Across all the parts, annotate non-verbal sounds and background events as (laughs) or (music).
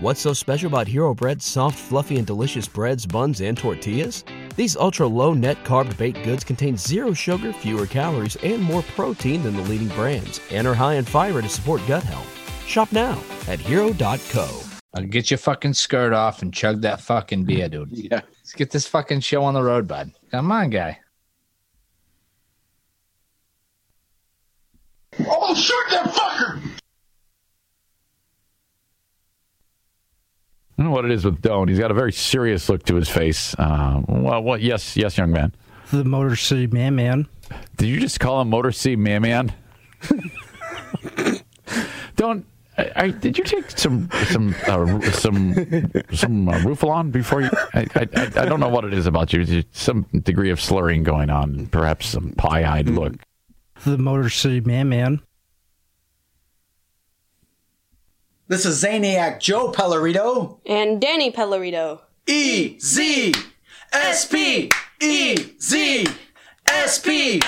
What's so special about Hero Bread's soft, fluffy, and delicious breads, buns, and tortillas? These ultra low net carb baked goods contain zero sugar, fewer calories, and more protein than the leading brands, and are high in fiber to support gut health. Shop now at hero.co. I'll get your fucking skirt off and chug that fucking beer, dude. (laughs) Yeah. Let's get this fucking show on the road, bud. Come on, guy. Oh, shoot that fucker! I don't know what it is with Doan. He's got a very serious look to his face. Uh, well, what? Yes, yes, young man. The Motor City Man Man. Did you just call him Motor City Man Man? Don't. I, I, did you take some some uh, some some uh, Rufalon before you? I, I I I don't know what it is about you. There's Some degree of slurring going on, perhaps some pie-eyed look. The Motor City Man Man. This is Zaniac Joe Pellerito. And Danny Pellerito. E Z S P E Z S P.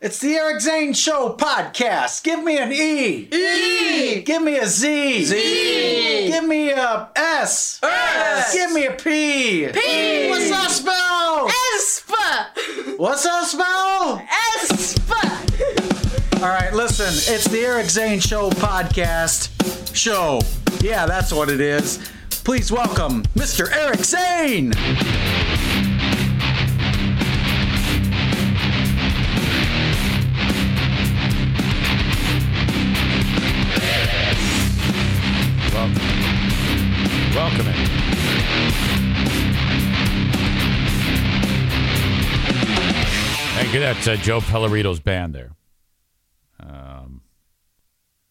It's the Eric Zane Show podcast. Give me an E. E. Give me a Z. Z. Give me a S. S. Give me a P. P. What's that spell? Espa! What's that spell? Espa! All right, listen. It's the Eric Zane Show podcast show. Yeah, that's what it is. Please welcome Mr. Eric Zane. Welcome, welcome. Thank you. That's uh, Joe Pellerito's band there. Um,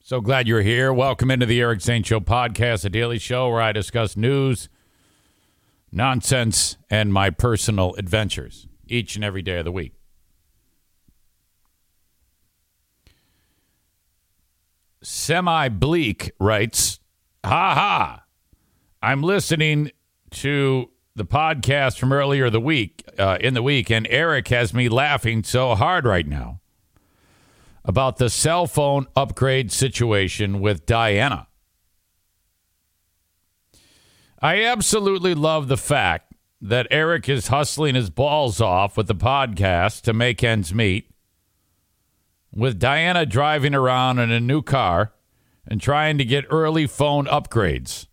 so glad you're here. Welcome into the Eric Zane Show podcast, a daily show where I discuss news, nonsense, and my personal adventures each and every day of the week. Semi Bleak writes, Ha ha. I'm listening to the podcast from earlier the week uh, in the week, and Eric has me laughing so hard right now about the cell phone upgrade situation with Diana. I absolutely love the fact that Eric is hustling his balls off with the podcast to make ends meet, with Diana driving around in a new car and trying to get early phone upgrades.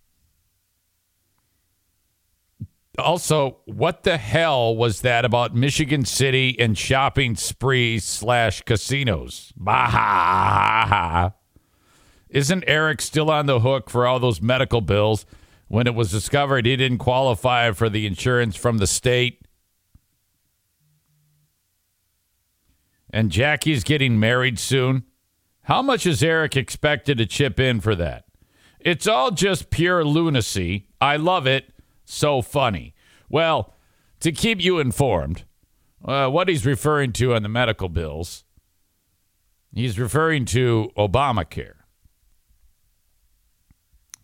Also, what the hell was that about Michigan City and shopping sprees slash casinos? Bah! Isn't Eric still on the hook for all those medical bills when it was discovered he didn't qualify for the insurance from the state? And Jackie's getting married soon. How much is Eric expected to chip in for that? It's all just pure lunacy. I love it. So funny. Well, to keep you informed, uh, what he's referring to on the medical bills, he's referring to Obamacare.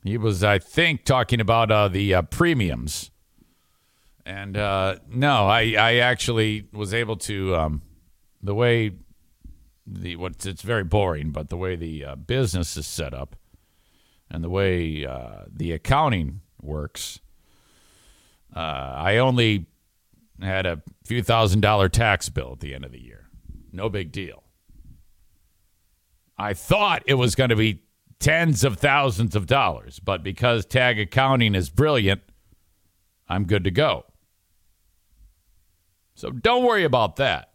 He was, I think, talking about uh, the uh, premiums. And uh, no, I, I actually was able to, um, the way the what it's very boring, but the way the uh, business is set up and the way uh, the accounting works, uh, I only had a few thousand dollar tax bill at the end of the year. No big deal. I thought it was going to be tens of thousands of dollars, but because tag accounting is brilliant, I'm good to go. So don't worry about that.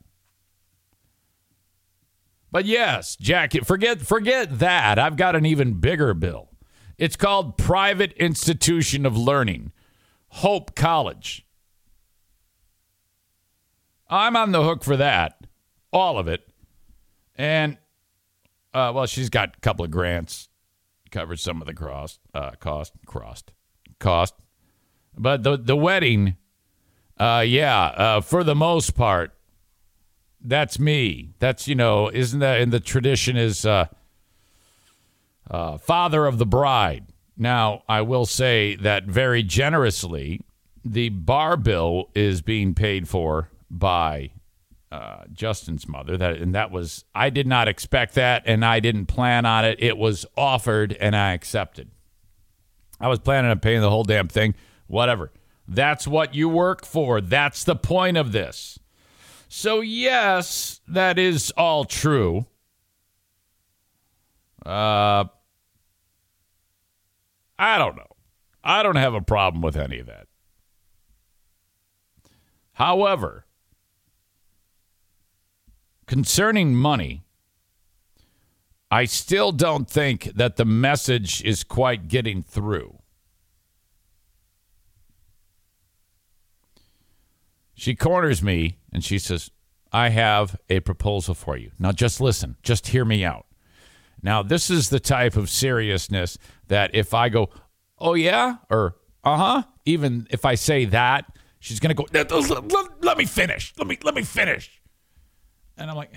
But yes, Jack, forget forget that. I've got an even bigger bill. It's called Private Institution of Learning, Hope College. I'm on the hook for that, all of it. And uh, well, she's got a couple of grants, covered some of the cost, uh, cost, cost, cost. But the the wedding, uh, yeah, uh, for the most part, that's me. That's you know, isn't that in the tradition is uh, uh, father of the bride. Now, I will say that very generously, the bar bill is being paid for by uh, Justin's mother. That and that was I did not expect that, and I didn't plan on it. It was offered, and I accepted. I was planning on paying the whole damn thing. Whatever. That's what you work for. That's the point of this. So, yes, that is all true. Uh, I don't know. I don't have a problem with any of that. However, concerning money, I still don't think that the message is quite getting through. She corners me and she says, I have a proposal for you. Now, just listen, just hear me out. Now, this is the type of seriousness that if I go, oh, yeah, or uh huh, even if I say that, she's to go, let, let- let me finish. Let me, let me finish. And I'm like,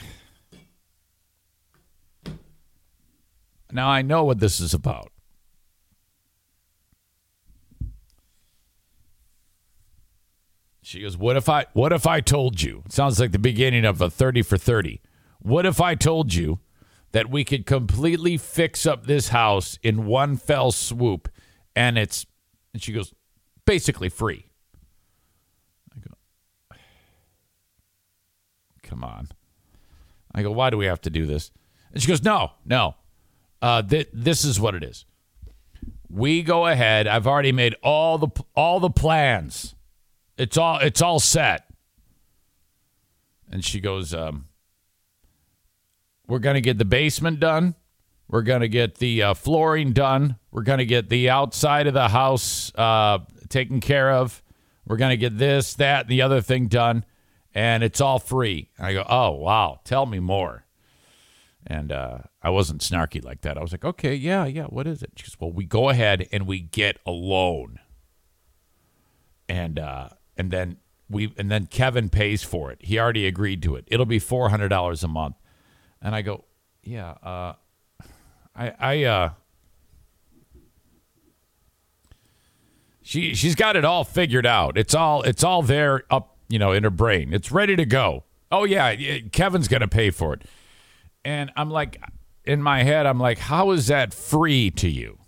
now I know what this is about. She goes, "What if I what if I told you? It sounds like the beginning of a 30 for 30. What if I told you that we could completely fix up this house in one fell swoop and it's and she goes, basically free." I go, "Come on." I go, "Why do we have to do this?" And she goes, "No, no. Uh, th- this is what it is. We go ahead. I've already made all the all the plans. It's all it's all set. And she goes, um, "We're gonna get the basement done. We're gonna get the uh, flooring done. We're gonna get the outside of the house uh, taken care of. We're gonna get this, that, and the other thing done, and it's all free." And I go, "Oh wow, tell me more." And uh, I wasn't snarky like that. I was like, "Okay, yeah, yeah. What is it?" She goes, "Well, we go ahead and we get a loan." and uh, and then we and then Kevin pays for it. He already agreed to it. It'll be four hundred dollars a month. And I go, yeah. Uh, I I uh, she she's got it all figured out. It's all it's all there up you know in her brain. It's ready to go. Oh yeah, Kevin's gonna pay for it. And I'm like, in my head, I'm like, how is that free to you?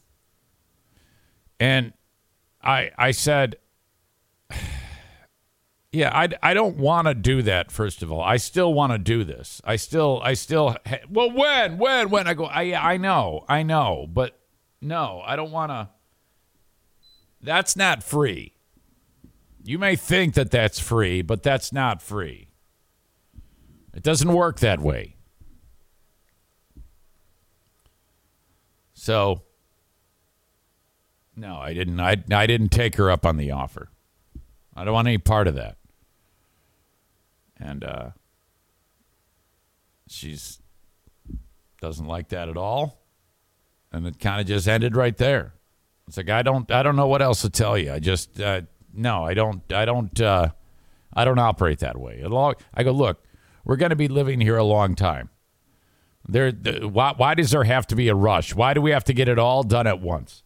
And I I said. Yeah, I, I don't want to do that. First of all, I still want to do this. I still I still ha- well when when when I go I I know I know but no I don't want to. That's not free. You may think that that's free, but that's not free. It doesn't work that way. So no, I didn't. I I didn't take her up on the offer. I don't want any part of that. And uh, she's doesn't like that at all. And it kind of just ended right there. It's like I don't I don't know what else to tell you. I just uh, no, I don't I don't uh, I don't operate that way. I go look, we're going to be living here a long time. There, the, why, why does there have to be a rush? Why do we have to get it all done at once?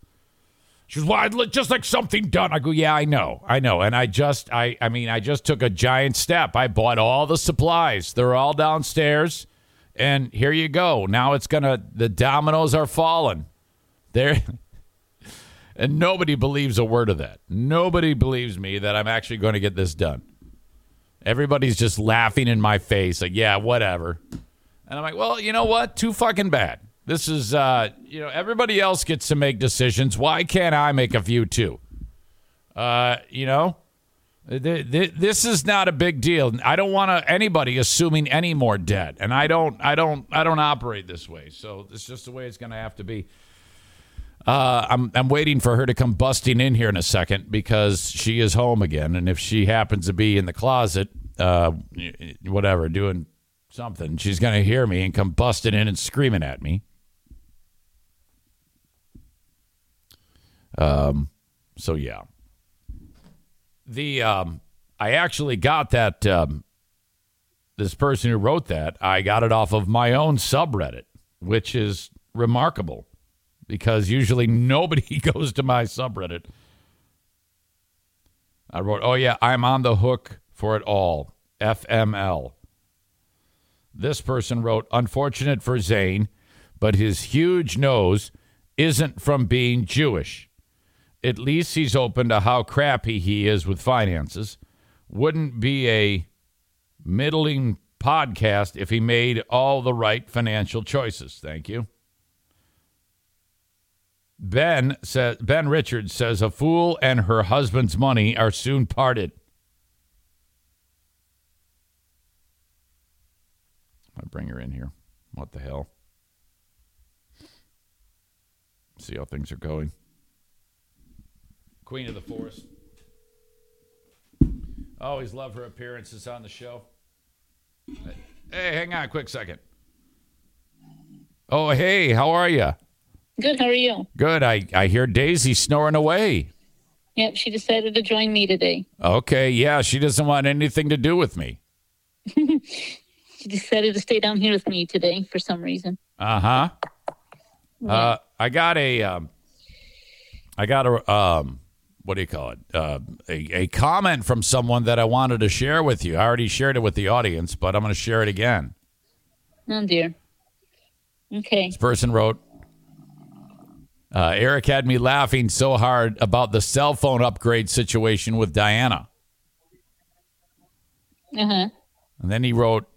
She goes, well, I'd just like something done. I go, yeah, I know, I know. And I just, I, I mean, I just took a giant step. I bought all the supplies. They're all downstairs, and here you go. Now it's gonna, the dominoes are falling. There, (laughs) and nobody believes a word of that. Nobody believes me that I'm actually going to get this done. Everybody's just laughing in my face, like, yeah, whatever. And I'm like, well, you know what? Too fucking bad. This is, uh, you know, everybody else gets to make decisions. Why can't I make a few too? Uh, you know, th- th- this is not a big deal. I don't want anybody assuming any more debt, and I don't, I don't, I don't operate this way. So it's just the way it's going to have to be. Uh, I'm I'm waiting for her to come busting in here in a second because she is home again, and if she happens to be in the closet, uh, whatever, doing something, she's going to hear me and come busting in and screaming at me. Um, so yeah, the um, I actually got that um, this person who wrote that I got it off of my own subreddit, which is remarkable because usually nobody (laughs) goes to my subreddit. I wrote, "Oh yeah, I'm on the hook for it all." FML. This person wrote, "Unfortunate for Zane, but his huge nose isn't from being Jewish." At least he's open to how crappy he is with finances. Wouldn't be a middling podcast if he made all the right financial choices. Thank you. Ben says Ben Richards says a fool and her husband's money are soon parted. I bring her in here. What the hell? See how things are going. Queen of the Forest. Always love her appearances on the show. Hey, hang on a quick second. Oh, hey, how are you? Good. How are you? Good. I, I hear Daisy snoring away. Yep. She decided to join me today. Okay, yeah, she doesn't want anything to do with me. (laughs) She decided to stay down here with me today for some reason. Uh-huh. Uh I got a um I got a um what do you call it? Uh, a, a comment from someone that I wanted to share with you. I already shared it with the audience, but I'm going to share it again. Oh dear. Okay. This person wrote, uh, Eric had me laughing so hard about the cell phone upgrade situation with Diana. Uh huh. And then he wrote,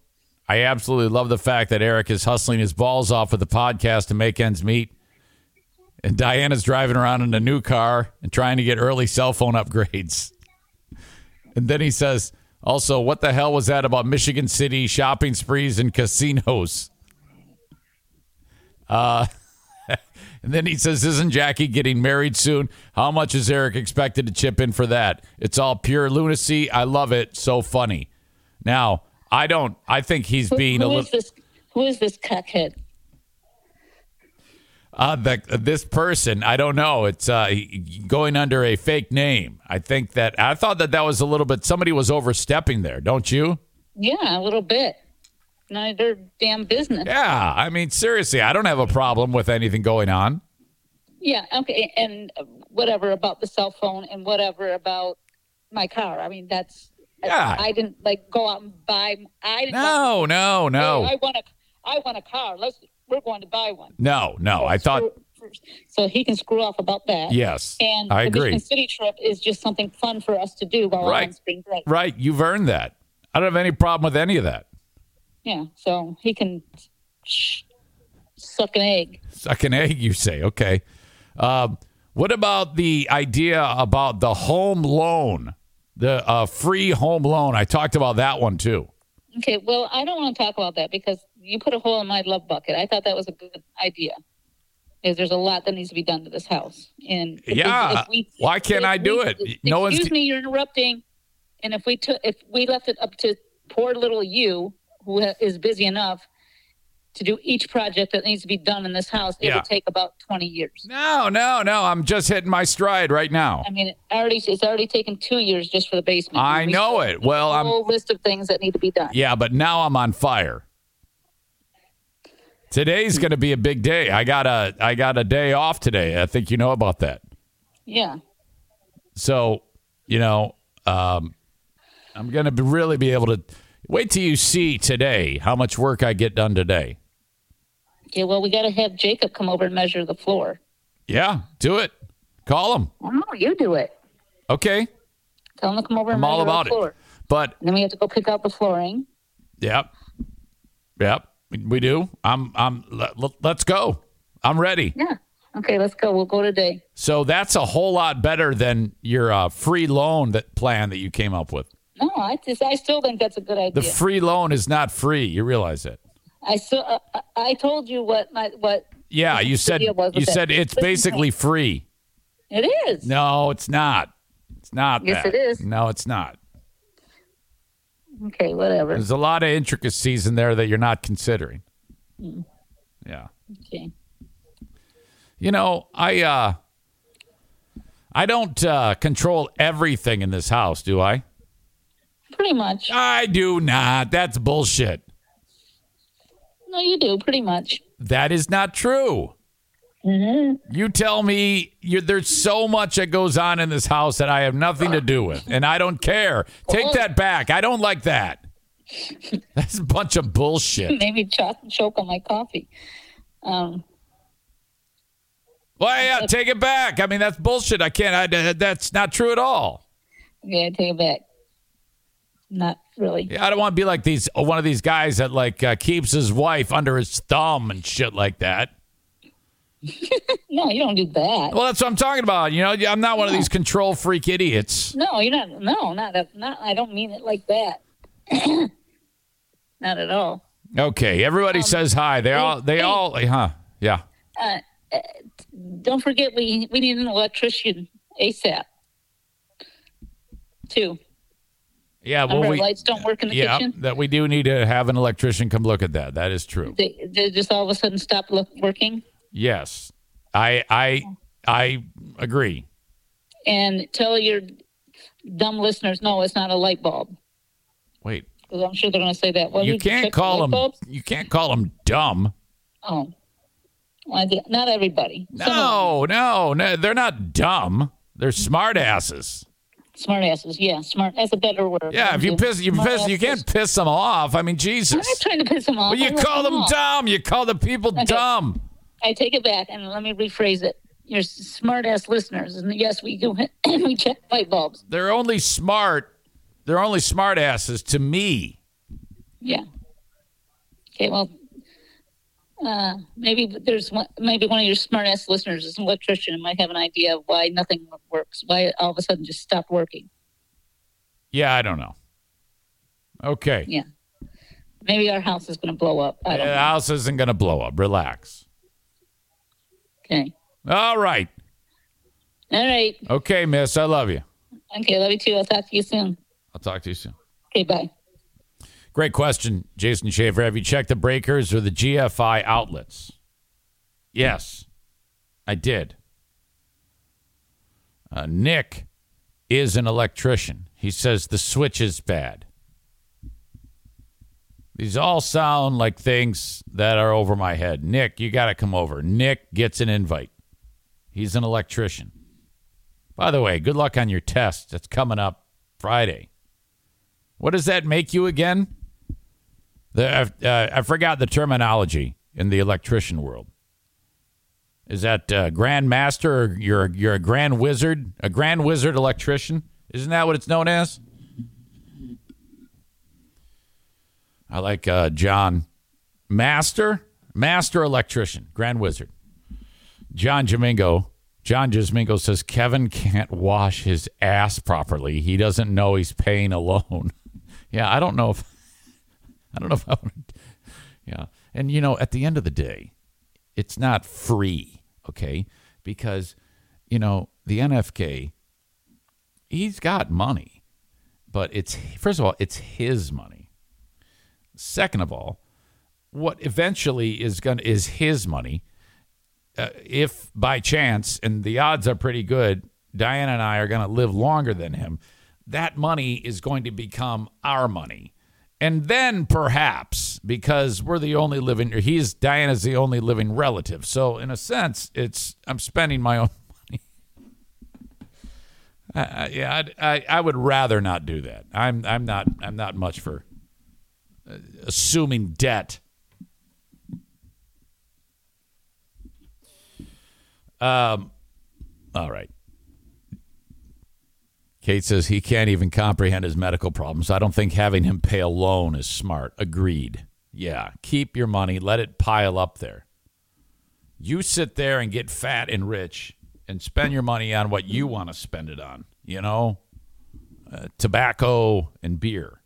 I absolutely love the fact that Eric is hustling his balls off with the podcast to make ends meet. And Diana's driving around in a new car and trying to get early cell phone upgrades. (laughs) And then he says, also, what the hell was that about Michigan City shopping sprees and casinos? (laughs) Uh, (laughs) and then he says, Isn't Jackie getting married soon? How much is Eric expected to chip in for that? It's all pure lunacy. I love it. So funny. Now, I don't, I think he's Who, being a little. is this? Who is this cuckhead? Uh, the, this person, I don't know. It's uh, going under a fake name. I think that I thought that that was a little bit. Somebody was overstepping there, don't you? Yeah, a little bit. None of their damn business. Yeah. I mean, seriously, I don't have a problem with anything going on. Yeah. Okay. And whatever about the cell phone and whatever about my car. I mean, that's. Yeah. I, didn't like go out and buy. I didn't. No, no, Hey, no, I want a. I want a car. Let's. We're going to buy one. no, no. I thought So he can screw off about that. yes. And I the agree. Michigan City trip is just something fun for us to do while we're Right. on spring break. Right, you've earned that. I don't have any problem with any of that. Yeah. So he can sh- suck an egg. Suck an egg, you say? Okay. Um, what about the idea about the home loan, the uh, free home loan? I talked about that one too. Okay. Well, I don't want to talk about that because you put a hole in my love bucket. I thought that was a good idea. Because there's a lot that needs to be done to this house. And we- Yeah. we- Why can't I do we- it? No one's- Excuse me, you're interrupting. And if we took, if we left it up to poor little you, who is busy enough to do each project that needs to be done in this house, it Yeah. would take about 20 years. No, no, no. I'm just hitting my stride right now. I mean, it already it's already taken two years just for the basement. I know it. Well, a I'm- whole list of things that need to be done. Yeah, but now I'm on fire. Today's going to be a big day. I got a I got a day off today. I think you know about that. Yeah. So, you know, um, I'm going to really be able to wait till you see today how much work I get done today. Yeah, Well, we got to have Jacob come over and measure the floor. Yeah, do it. Call him. Oh, no, you do it. Okay. Tell him to come over and I'm all measure about the floor. it. But And then we have to go pick out the flooring. yep. Yep. We do. I'm I'm let, let's go. I'm ready. Yeah. Okay, let's go. We'll go today. So that's a whole lot better than your uh, free loan that plan that you came up with. No, I just I still think that's a good idea. The free loan is not free. You realize it? I still uh, I- I told you what my what Yeah, you said you with said it. it's basically free. it is. No, it's not. It's not. Yes, that. it is. No, it's not. Okay, whatever. There's a lot of intricacies in there that you're not considering. Mm. Yeah. Okay. You know, I uh I don't uh control everything in this house, do I? Pretty much. I do not. That's bullshit. No, you do pretty much. That is not true. Mm-hmm. You tell me there's so much that goes on in this house that I have nothing to do with, and I don't care. Take that back. I don't like that. (laughs) That's a bunch of bullshit. Maybe choke choke on my coffee. Um. Well, yeah, take it back. I mean, that's bullshit. I can't. I, that's not true at all. Okay, I take it back. Not really. Yeah, I don't want to be like these one of these guys that like uh, keeps his wife under his thumb and shit like that. (laughs) No, you don't do that. Well, that's what I'm talking about. You know, I'm not one of these control freak idiots. No, you're not. No, not. Not. I don't mean it like that. (clears throat) not at all. Okay, everybody um, says hi. They all, they hey. all, huh? Yeah. Uh, uh, don't forget, we we need an electrician ASAP. Too. Yeah, well, we, lights don't work in the yeah, kitchen. that we do need to have an electrician come look at that. That is true. They, they just all of a sudden stop look, working. Yes, I, I, I agree. And tell your dumb listeners, no, it's not a light bulb. Wait, Because I'm sure they're going to say that. Well, you can't call them. bulbs? You can't call them dumb. Oh. Well, not everybody. Some of them. No, no, no, they're not dumb. They're smart asses. Smart asses. Yeah, smart. That's a better word. Yeah, if you piss, you Smart piss, you can't piss them off. I mean, Jesus. I'm not trying to piss them off. Well, you I call them off. dumb. You call the people dumb. I take it back and let me rephrase it. You're smart ass listeners, and yes, we do. (clears throat) we check light bulbs. They're only smart. They're only smart asses to me. Yeah. Okay. Well, uh, maybe there's one, maybe one of your smart ass listeners is an electrician and might have an idea of why nothing works. Why it all of a sudden just stopped working. Yeah, I don't know. Okay. Yeah. Maybe our house is going to blow up. I don't The know. house isn't going to blow up. Relax. Okay. All right. All right. Okay, miss. I love you. Okay. Love you too. I'll talk to you soon. I'll talk to you soon. Okay. Bye. Great question, Jason Schaefer. Have you checked the breakers or the GFI outlets? Yes, I did. Uh, Nick is an electrician. He says the switch is bad. These all sound like things that are over my head. Nick, you got to come over. Nick gets an invite. He's an electrician. By the way, good luck on your test. That's coming up Friday. What does that make you again? The, uh, I forgot the terminology in the electrician world. Is that uh, Grand Master or you're, you're a Grand Wizard? A Grand Wizard electrician? Isn't that what it's known as? I like uh, John Master, Master Electrician, Grand Wizard. John Jamingo. John Jamingo says Kevin can't wash his ass properly. He doesn't know he's paying a loan. (laughs) yeah, I don't know if (laughs) I don't know if I would. Yeah, and you know, at the end of the day, it's not free, okay? Because you know the NFK, he's got money, but it's first of all, it's his money. Second of all, what eventually is going is his money. Uh, if by chance, and the odds are pretty good, Diana and I are going to live longer than him, that money is going to become our money. And then perhaps, because we're the only living, he's Diana's the only living relative. So in a sense, it's I'm spending my own (laughs) money. I, I, yeah, I'd- I, I would rather not do that. I'm I'm not I'm not much for uh, assuming debt. Um, all right. Kate says he can't even comprehend his medical problems. I don't think having him pay a loan is smart. Agreed. Yeah, keep your money, let it pile up there. You sit there and get fat and rich and spend your money on what you want to spend it on, you know? Uh, tobacco and beer,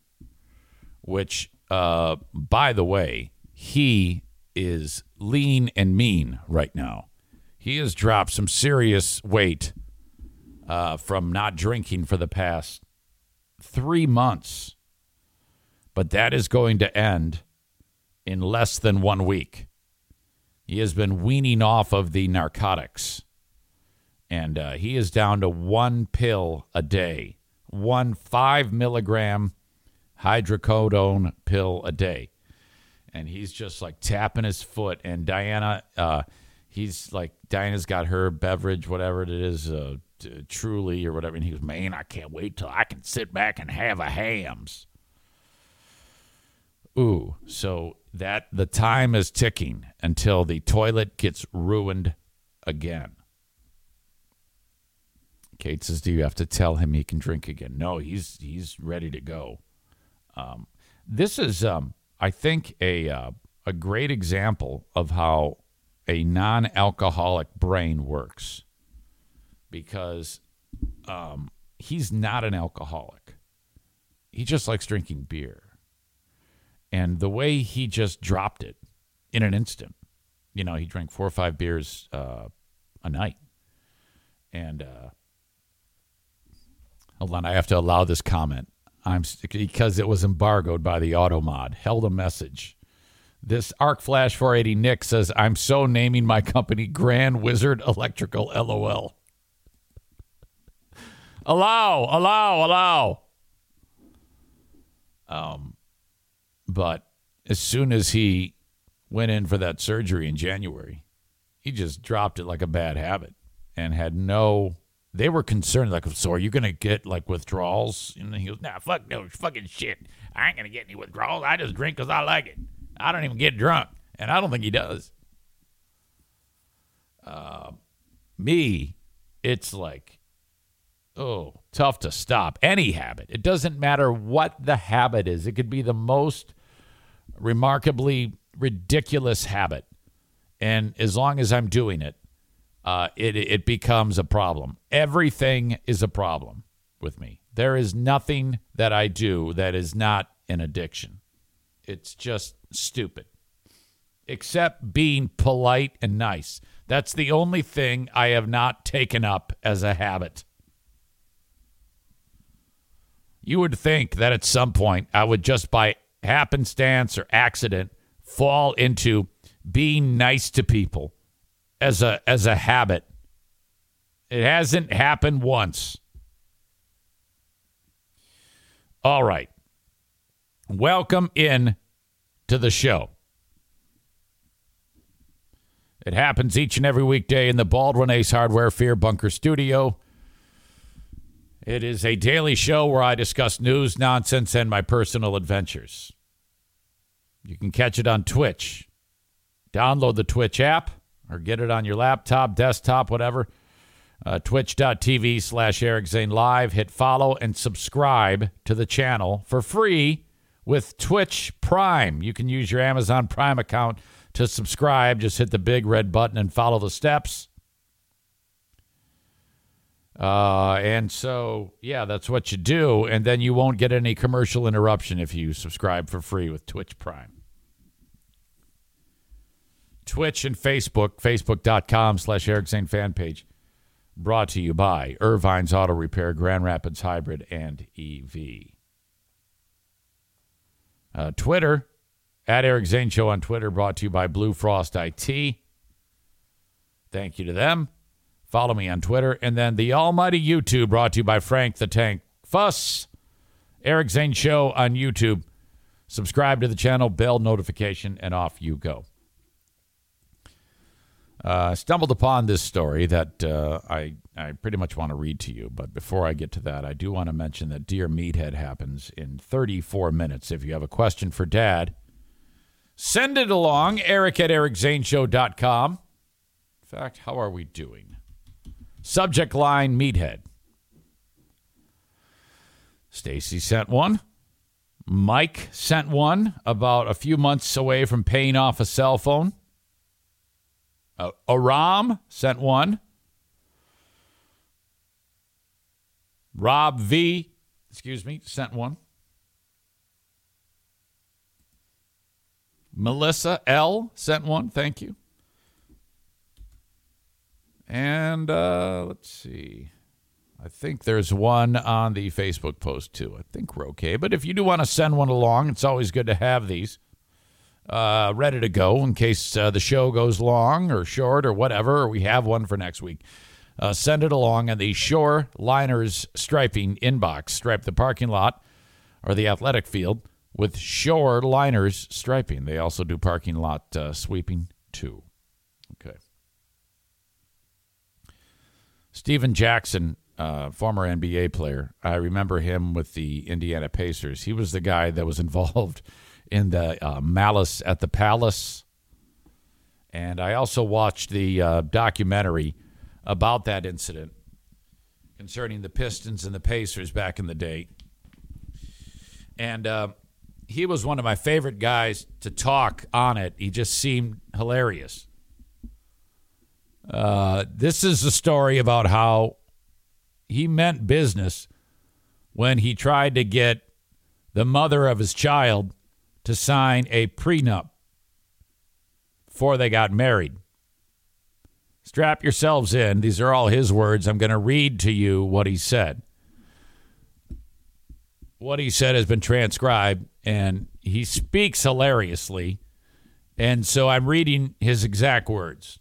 which, uh, by the way, he is lean and mean right now. He has dropped some serious weight uh, from not drinking for the past three months. But that is going to end in less than one week. He has been weaning off of the narcotics. And uh, he is down to one pill a day, one five milligram hydrocodone pill a day. And he's just like tapping his foot. And Diana, uh, he's like, Diana's got her beverage, whatever it is, uh, t- truly or whatever. And he goes, Man, I can't wait till I can sit back and have a Hamm's. Ooh, so that the time is ticking until the toilet gets ruined again. Kate says, "Do you have to tell him he can drink again?" No, he's he's ready to go. Um, this is, um, I think, a uh, a great example of how a non-alcoholic brain works, because um, he's not an alcoholic. He just likes drinking beer, and the way he just dropped it in an instant. You know, he drank four or five beers uh, a night, and. Uh, Hold on, I have to allow this comment. I'm because it was embargoed by the Automod. Held a message. This Arc Flash 480 Nick says, "I'm so naming my company Grand Wizard Electrical." LOL. (laughs) allow, allow, allow. Um, but as soon as he went in for that surgery in January, he just dropped it like a bad habit and had no they were concerned, like, so are you going to get like withdrawals? And he goes, nah, fuck no, fucking shit. I ain't going to get any withdrawals. I just drink because I like it. I don't even get drunk. And I don't think he does. Uh, me, it's like, oh, tough to stop any habit. It doesn't matter what the habit is, it could be the most remarkably ridiculous habit. And as long as I'm doing it, uh, it, it becomes a problem. Everything is a problem with me. There is nothing that I do that is not an addiction. It's just stupid. Except being polite and nice. That's the only thing I have not taken up as a habit. You would think that at some point I would just by happenstance or accident fall into being nice to people as a as a habit. It hasn't happened once. All right. Welcome in to the show. It happens each and every weekday in the Baldwin Ace Hardware Fear Bunker studio. It is a daily show where I discuss news, nonsense, and my personal adventures. You can catch it on Twitch. Download the Twitch app or get it on your laptop, desktop, whatever. Uh, Twitch.tv slash Eric Zane Live. Hit follow and subscribe to the channel for free with Twitch Prime. You can use your Amazon Prime account to subscribe. Just hit the big red button and follow the steps. Uh, and so, yeah, that's what you do. And then you won't get any commercial interruption if you subscribe for free with Twitch Prime. Twitch and Facebook, facebook.com slash Eric Zane fan page. Brought to you by Ervine's Auto Repair, Grand Rapids Hybrid, and EV. Uh, Twitter, at Eric Zane Show on Twitter, brought to you by Blue Frost IT. Thank you to them. Follow me on Twitter. And then the almighty YouTube, brought to you by Frank the Tank Fuss. Eric Zane Show on YouTube. Subscribe to the channel, bell notification, and off you go uh, stumbled upon this story that uh, I, I pretty much want to read to you. But before I get to that, I do want to mention that Dear Meathead happens in 34 minutes. If you have a question for Dad, send it along, eric at ericzaneshow.com. In fact, how are we doing? Subject line Meathead. Stacy sent one. Mike sent one about a few months away from paying off a cell phone. Uh, Aram sent one. Rob V, excuse me, sent one. Melissa L sent one. Thank you. And uh, let's see. I think there's one on the Facebook post too. I think we're okay. But if you do want to send one along, it's always good to have these uh, ready to go in case uh, the show goes long or short or whatever, or we have one for next week. Uh, send it along and the Shoreliners striping inbox. Stripe the parking lot or the athletic field with Shoreliners striping. They also do parking lot uh, sweeping too. Okay. Stephen Jackson, uh, former NBA player. I remember him with the Indiana Pacers. He was the guy that was (laughs) involved in the uh, Malice at the Palace. And I also watched the uh, documentary about that incident. concerning the Pistons and the Pacers back in the day. And uh, he was one of my favorite guys to talk on it. He just seemed hilarious. Uh, this is a story about how he meant business when he tried to get the mother of his child to sign a prenup before they got married. Strap yourselves in. These are all his words. I'm going to read to you what he said. What he said has been transcribed, and he speaks hilariously. And so I'm reading his exact words.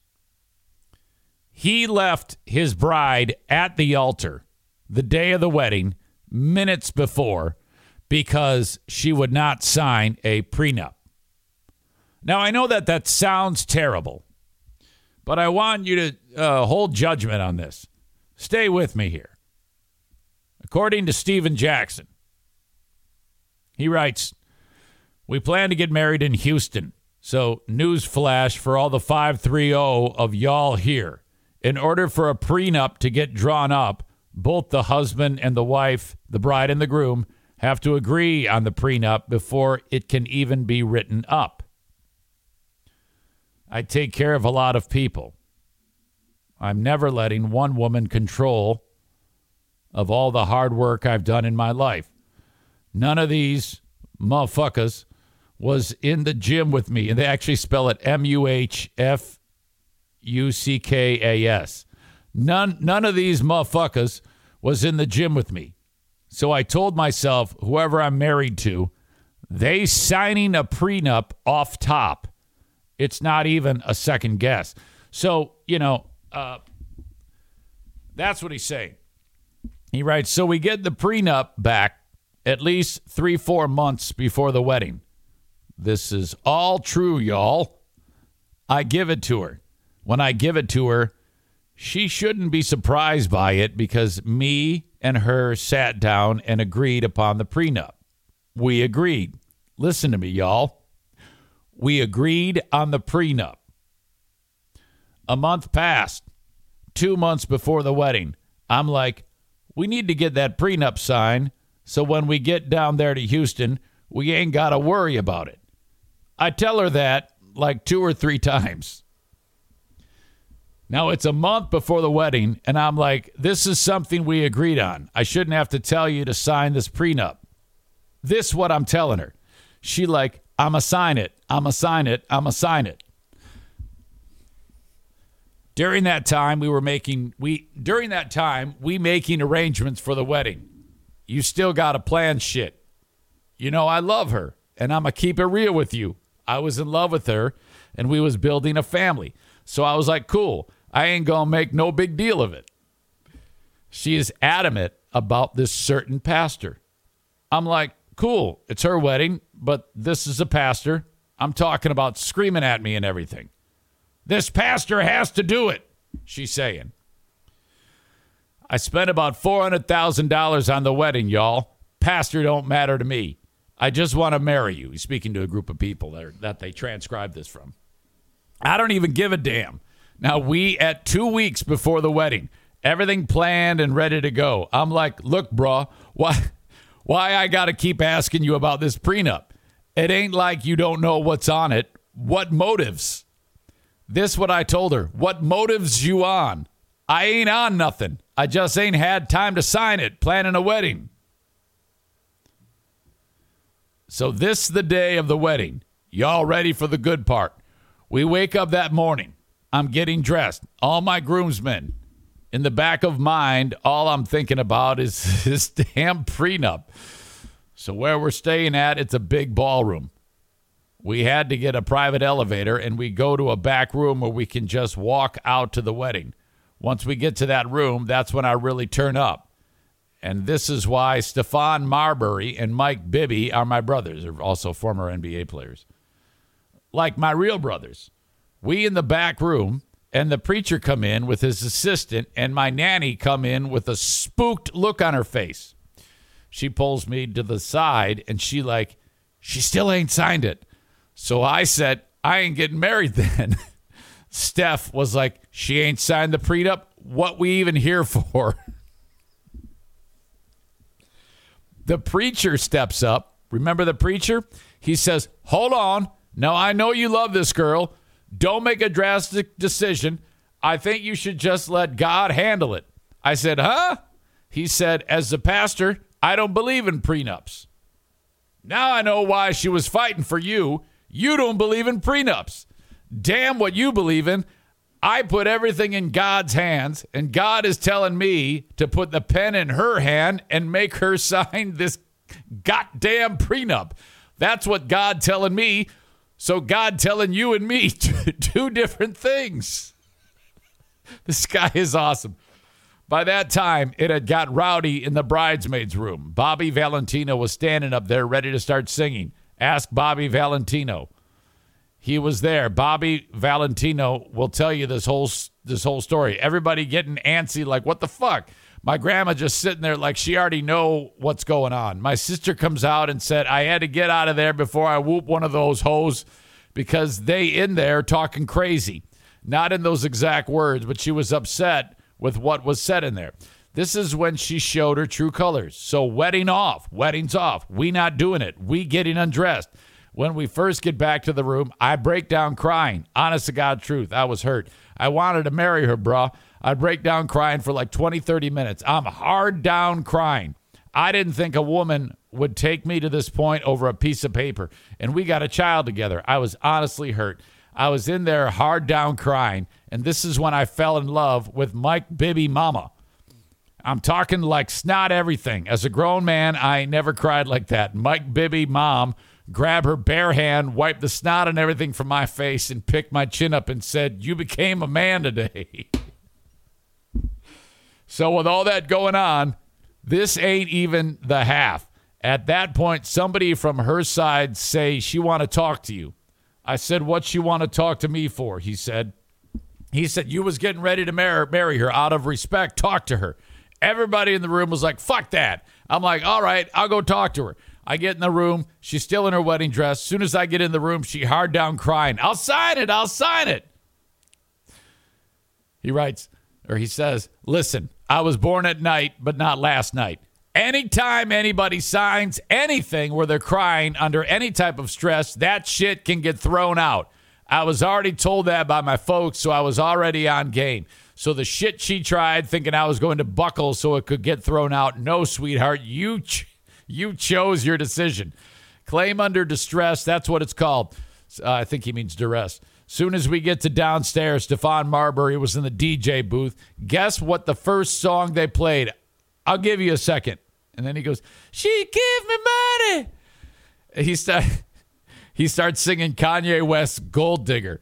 He left his bride at the altar the day of the wedding, minutes before, because she would not sign a prenup. Now, I know that that sounds terrible, but I want you to uh, hold judgment on this. Stay with me here. According to Stephen Jackson, he writes, We plan to get married in Houston. So, news flash for all the 530 of y'all here. In order for a prenup to get drawn up, both the husband and the wife, the bride and the groom, have to agree on the prenup before it can even be written up. I take care of a lot of people. I'm never letting one woman control of all the hard work I've done in my life. None of these motherfuckers was in the gym with me, and they actually spell it M U H F U C K A S. None, none of these motherfuckers was in the gym with me. So I told myself, whoever I'm married to, they signing a prenup off top. It's not even a second guess. So, you know, uh, that's what he's saying. He writes, so we get the prenup back at least three, four months before the wedding. This is all true, y'all. I give it to her. When I give it to her, she shouldn't be surprised by it because me and her sat down and agreed upon the prenup. We agreed. Listen to me, y'all. We agreed on the prenup. A month passed, two months before the wedding. I'm like, we need to get that prenup signed so when we get down there to Houston, we ain't got to worry about it. I tell her that like two or three (laughs) times. Now it's a month before the wedding, and I'm like, this is something we agreed on. I shouldn't have to tell you to sign this prenup. This what I'm telling her. She like, I'ma sign it. I'ma sign it. I'ma sign it. During that time, we were making we during that time we making arrangements for the wedding. You still got to plan shit. You know I love her, and I'ma keep it real with you. I was in love with her, and we was building a family. So I was like, cool. I ain't gonna make no big deal of it. She is adamant about this certain pastor. I'm like, cool, it's her wedding, but this is a pastor. I'm talking about screaming at me and everything. This pastor has to do it, she's saying. I spent about $400,000 on the wedding, y'all. Pastor don't matter to me. I just want to marry you. He's speaking to a group of people that, are, that they transcribed this from. I don't even give a damn. Now, we at two weeks before the wedding, everything planned and ready to go. I'm like, look, bro, why, (laughs) why I got to keep asking you about this prenup? It ain't like you don't know what's on it. What motives? This what I told her. What motives you on? I ain't on nothing. I just ain't had time to sign it, planning a wedding. So this the day of the wedding. Y'all ready for the good part? We wake up that morning. I'm getting dressed. All my groomsmen. In the back of mind, all I'm thinking about is (laughs) this damn prenup. So where we're staying at, it's a big ballroom. We had to get a private elevator and we go to a back room where we can just walk out to the wedding. Once we get to that room, that's when I really turn up. And this is why Stephon Marbury and Mike Bibby are my brothers, are also former NBA players. Like my real brothers. We in the back room, and the preacher come in with his assistant, and my nanny come in with a spooked look on her face. She pulls me to the side, and she like, she still ain't signed it. So I said, I ain't getting married (laughs) then. Steph was like, she ain't signed the prenup. What we even here for? (laughs) The preacher steps up. Remember the preacher? He says, Hold on. Now, I know you love this girl. Don't make a drastic decision. I think you should just let God handle it. I said, Huh? He said, As the pastor, I don't believe in prenups. Now I know why she was fighting for you. You don't believe in prenups. Damn what you believe in. I put everything in God's hands, and God is telling me to put the pen in her hand and make her (laughs) sign this goddamn prenup. That's what God telling me. So God telling you and me (laughs) two different things. (laughs) This guy is awesome. By that time, it had got rowdy in the bridesmaids' room. Bobby Valentino was standing up there ready to start singing. Ask Bobby Valentino. He was there. Bobby Valentino will tell you this whole this whole story. Everybody getting antsy, like what the fuck? My grandma just sitting there like she already know what's going on. My sister comes out and said I had to get out of there before I whoop one of those hoes because they in there talking crazy. Not in those exact words, but she was upset with what was said in there. This is when she showed her true colors. So wedding off, wedding's off. We not doing it. We getting undressed. When we first get back to the room, I break down crying. Honest to God truth, I was hurt. I wanted to marry her, bruh. I break down crying for like 20, 30 minutes. I'm hard down crying. I didn't think a woman would take me to this point over a piece of paper. And we got a child together. I was honestly hurt. I was in there hard down crying. And this is when I fell in love with Mike Bibby Mama. I'm talking like snot everything. As a grown man, I never cried like that. Mike Bibby mom grabbed her bare hand, wiped the snot and everything from my face, and picked my chin up and said, You became a man today. (laughs) so, with all that going on, this ain't even the half. At that point, somebody from her side say she want to talk to you. I said, "What she want to talk to me for?" He said. He said you was getting ready to marry, marry her out of respect. Talk to her. Everybody in the room was like, "Fuck that." I'm like, "All right, I'll go talk to her." I get in the room. She's still in her wedding dress. Soon as I get in the room, she hard down crying. I'll sign it. I'll sign it. He writes, or he says, Listen, I was born at night, but not last night. Anytime anybody signs anything where they're crying under any type of stress, that shit can get thrown out. I was already told that by my folks, so I was already on game. So the shit she tried, thinking I was going to buckle so it could get thrown out. No, sweetheart, you ch- you chose your decision. Claim under distress. That's what it's called. Uh, I think he means duress. Soon as we get to downstairs, Stephon Marbury was in the DJ booth. Guess what the first song they played? I'll give you a second. And then he goes, She give me money. He start, (laughs) he starts singing Kanye West's Gold Digger.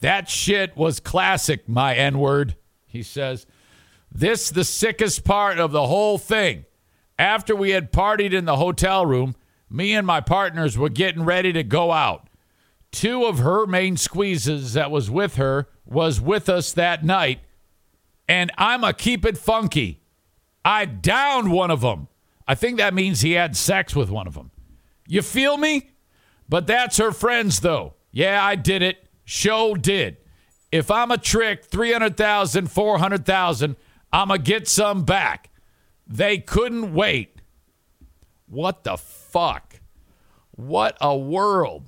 That shit was classic, my N word. He says, This the sickest part of the whole thing. After we had partied in the hotel room, me and my partners were getting ready to go out. Two of her main squeezes that was with her was with us that night, and I'm a keep it funky. I downed one of them. I think that means he had sex with one of them. You feel me? But that's her friends, though. Yeah, I did it. Show did. If I'm a trick, 300,000, 400,000, I'm going to get some back. They couldn't wait. What the fuck? What a world.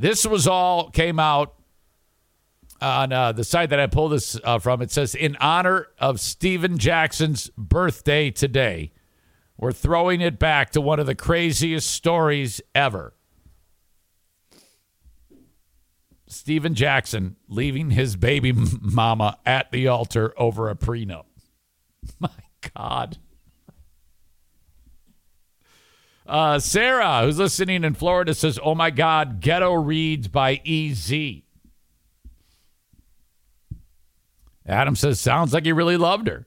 This was all came out on uh, the site that I pulled this uh, from. It says, in honor of Stephen Jackson's birthday today, we're throwing it back to one of the craziest stories ever. Stephen Jackson leaving his baby (laughs) mama at the altar over a prenup. (laughs) My God. Uh, Sarah, who's listening in Florida, says, Oh my God, Ghetto Reads by EZ. Adam says, Sounds like he really loved her.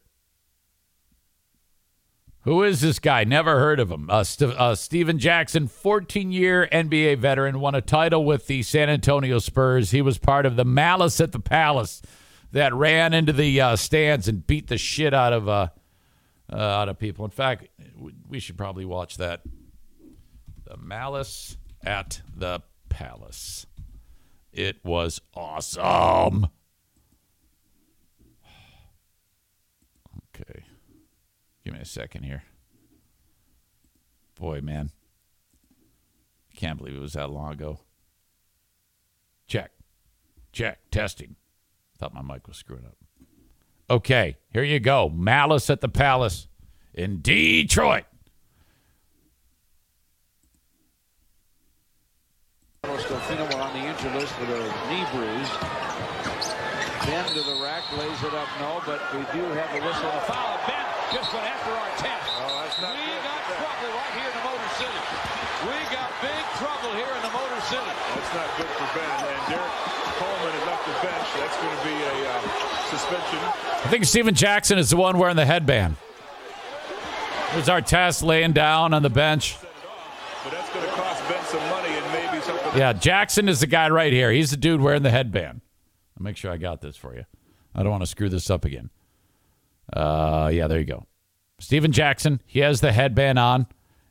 Who is this guy? Never heard of him. Uh, St- uh, Stephen Jackson, 14 year NBA veteran, won a title with the San Antonio Spurs. He was part of the Malice at the Palace that ran into the uh, stands and beat the shit out of uh, uh, out of people. In fact, we should probably watch that. The Malice at the Palace. It was awesome. Okay. Give me a second here. Boy, man. Can't believe it was that long ago. Check. Check. Testing. Thought my mic was screwing up. Okay, here you go. Malice at the Palace in Detroit. Delfino were on the injured list with a knee bruise. Ben to the rack, lays it up, no, but we do have a whistle and a foul. Ben just went after Artest. Oh, that's not we good. got trouble right here in the Motor City. We got big trouble here in the Motor City. That's not good for Ben. And Derrick Coleman has left the bench. That's going to be a uh, suspension. I think Stephen Jackson is the one wearing the headband. There's Artest laying down on the bench. But that's going to cost Ben some money and maybe something. Yeah, Jackson is the guy right here. He's the dude wearing the headband. I'll make sure I got this for you. I don't want to screw this up again. Uh, yeah, there you go. Stephen Jackson. He has the headband on,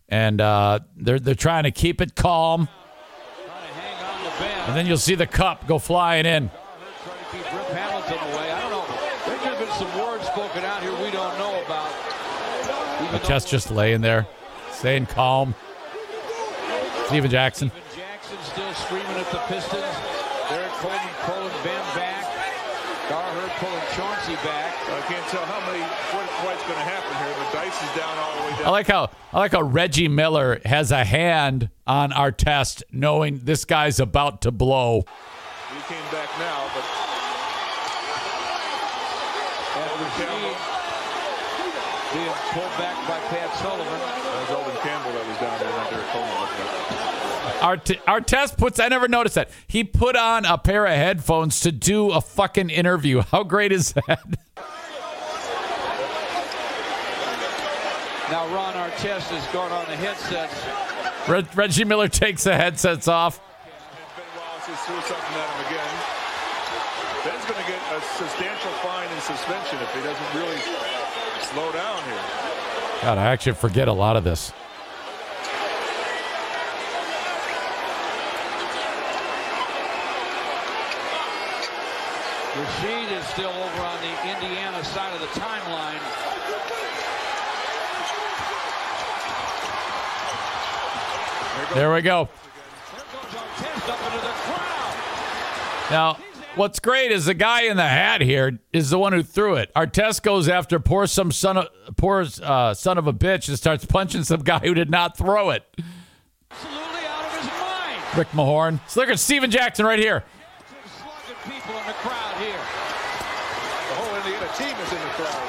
and uh, they're they're trying to keep it calm. And then you'll see the cup go flying in. The chest just laying there, staying calm. Stephen Jackson. The Pistons. Derrick Coleman pulling Ben back. Garherd pulling Chauncey back. I can't tell how many what what's going to happen here. The dice is down all the way down. I like how I like how Reggie Miller has a hand on Artest, knowing this guy's about to blow. He came back now, but And being pulled back by Pat Sullivan. that was Elden Campbell that was down there, not Derrick Coleman. looking up. Our t- Artest puts. I never noticed that he put on a pair of headphones to do a fucking interview. (laughs) How great is that? Now Ron Artest is going on the headsets. Reg- Reggie Miller takes the headsets off. Ben Wallace just threw something at him again. Ben's going to get a substantial fine and suspension if he doesn't really slow down here. God, I actually forget a lot of this. Rasheed is still over on the Indiana side of the timeline. There we go. There goes Artest up into the crowd. Now, what's great is the guy in the hat here is the one who threw it. Artest goes after poor some son of poor uh, son of a bitch and starts punching some guy who did not throw it. Absolutely out of his mind. Rick Mahorn. So look at Stephen Jackson right here. Slugging people in the crowd here. The whole Indiana team is in the crowd.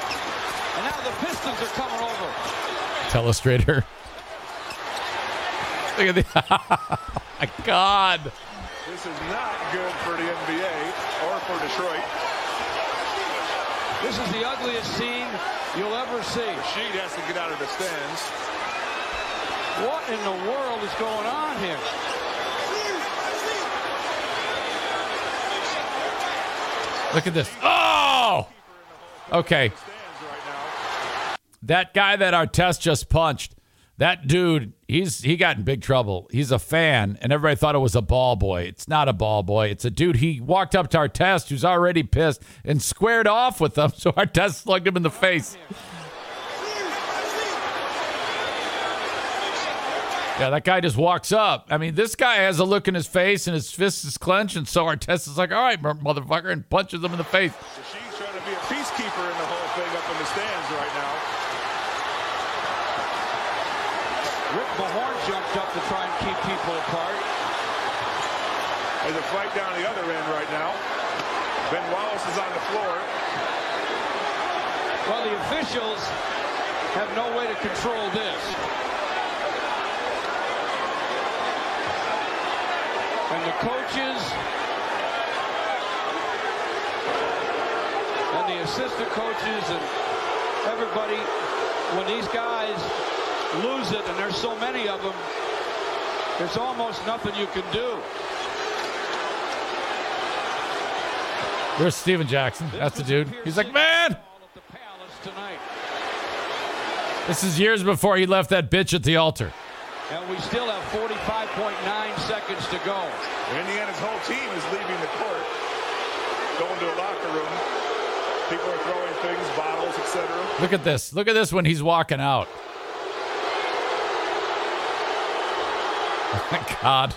And now the Pistons are coming over. Telestrator. Look at the. oh (laughs) my God. This is not good for the NBA or for Detroit. This is the ugliest scene you'll ever see. Sheed has to get out of the stands. What in the world is going on here? Look at this. Oh! Okay. That guy that Artest just punched, that dude, he's he got in big trouble. He's a fan, and everybody thought it was a ball boy. It's not a ball boy. It's a dude. He walked up to Artest who's already pissed and squared off with them. (laughs) So Artest slugged him in the face. Yeah, that guy just walks up. I mean, this guy has a look in his face and his fist is clenched, and so Artest is like, all right, motherfucker, and punches him in the face. She's trying to be a peacekeeper in the whole thing up in the stands right now. Rick Mahorn jumped up to try and keep people apart. There's a fight down the other end right now. Ben Wallace is on the floor. Well, the officials have no way to control this. The coaches and the assistant coaches and everybody, when these guys lose it, and there's so many of them, there's almost nothing you can do. There's Stephen Jackson. That's the dude. He's like, man, the tonight. this is years before he left that bitch at the altar. And we still have 45.9 seconds to go. Indiana's whole team is leaving the court, going to a locker room. People are throwing things, bottles, etc. Look at this. Look at this when he's walking out. (laughs) God.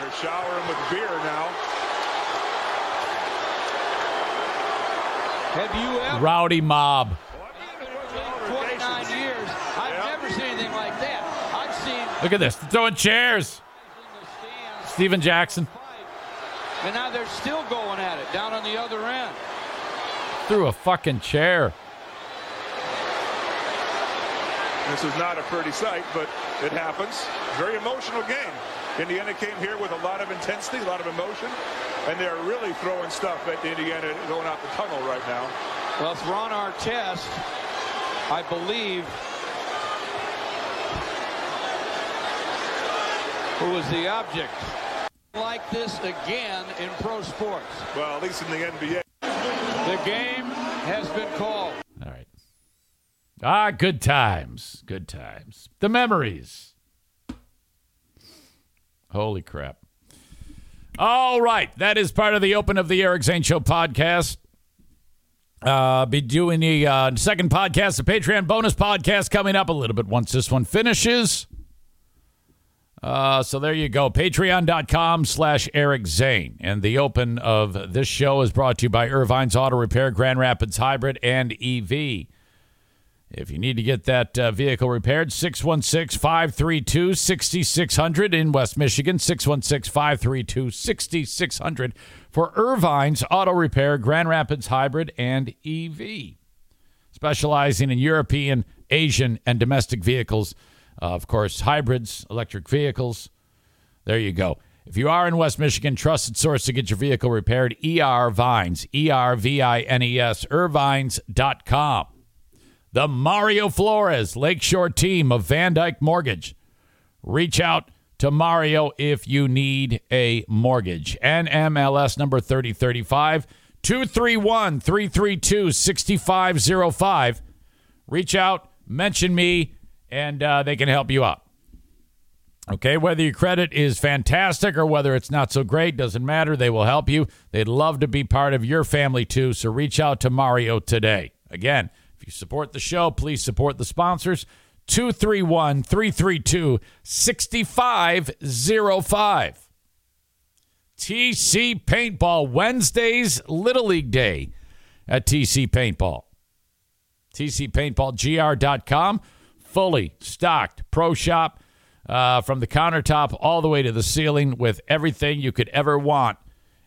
They're showering with beer now. Have you ever? Rowdy mob. 29 years. I've never seen anything like that. I've seen Look at this. They're Throwing chairs. Stephen Jackson And now they're still going at it down on the other end. threw a fucking chair. This is not a pretty sight, but it happens. Very emotional game. Indiana came here with a lot of intensity, a lot of emotion, and they're really throwing stuff at Indiana going out the tunnel right now. Well, it's Ron Artest, I believe, who was the object. Like this again in pro sports. Well, at least in the NBA. The game has been called. All right. Ah, good times. Good times. The memories. Holy crap. All right. That is part of the Open of the Eric Zane Show podcast. Uh, be doing the uh, second podcast, the Patreon bonus podcast coming up a little bit once this one finishes. Uh, so there you go. Patreon.com slash Eric Zane. And the open of this show is brought to you by Ervine's Auto Repair, Grand Rapids Hybrid, and EV. If you need to get that uh, vehicle repaired, 616 532 6600 in West Michigan, 616 532 6600 for Ervine's Auto Repair, Grand Rapids Hybrid, and EV. Specializing in European, Asian, and domestic vehicles. Uh, of course, hybrids, electric vehicles. There you go. If you are in West Michigan, trusted source to get your vehicle repaired, ER Vines, E R V I N E S, ervines.com. The Mario Flores Lakeshore team of VanDyk Mortgage. Reach out to Mario if you need a mortgage. NMLS number 3035 231 332 6505. Reach out, mention me, and uh, they can help you out. Okay, whether your credit is fantastic or whether it's not so great, doesn't matter. They will help you. They'd love to be part of your family too. So reach out to Mario today. Again, if you support the show, please support the sponsors. 231 332 6505. TC Paintball, Wednesday's Little League Day at TC Paintball. TC Paintball, TCPaintballGR.com, fully stocked pro shop uh, from the countertop all the way to the ceiling with everything you could ever want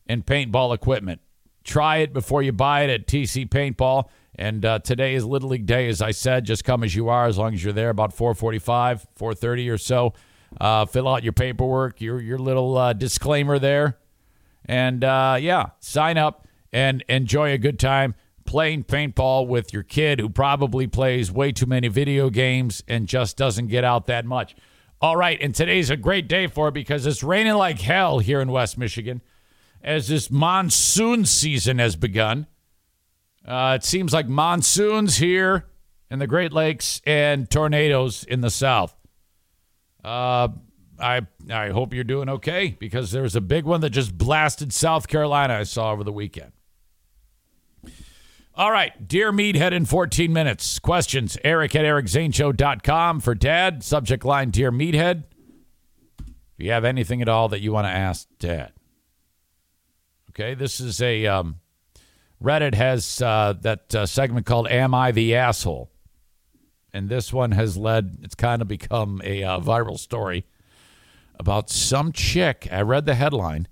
in paintball equipment. Try it before you buy it at TC Paintball. And uh, today is Little League Day, as I said. Just come as you are, as long as you're there about 4:45, 4:30 or so. Uh, fill out your paperwork, your your little uh, disclaimer there, and uh, yeah, sign up and enjoy a good time playing paintball with your kid who probably plays way too many video games and just doesn't get out that much. All right, and today's a great day for it because it's raining like hell here in West Michigan as this monsoon season has begun. Uh, it seems like monsoons here in the Great Lakes and tornadoes in the South. Uh, I I hope you're doing okay because there was a big one that just blasted South Carolina. I saw over the weekend. All right, dear Meathead in 14 minutes. Questions, Eric at ericzaneshow.com for Dad. Subject line, Dear Meathead. If you have anything at all that you want to ask Dad. Okay, this is a um, Reddit has uh, that uh, segment called "Am I the Asshole," and this one has led. It's kind of become a uh, viral story about some chick. I read the headline.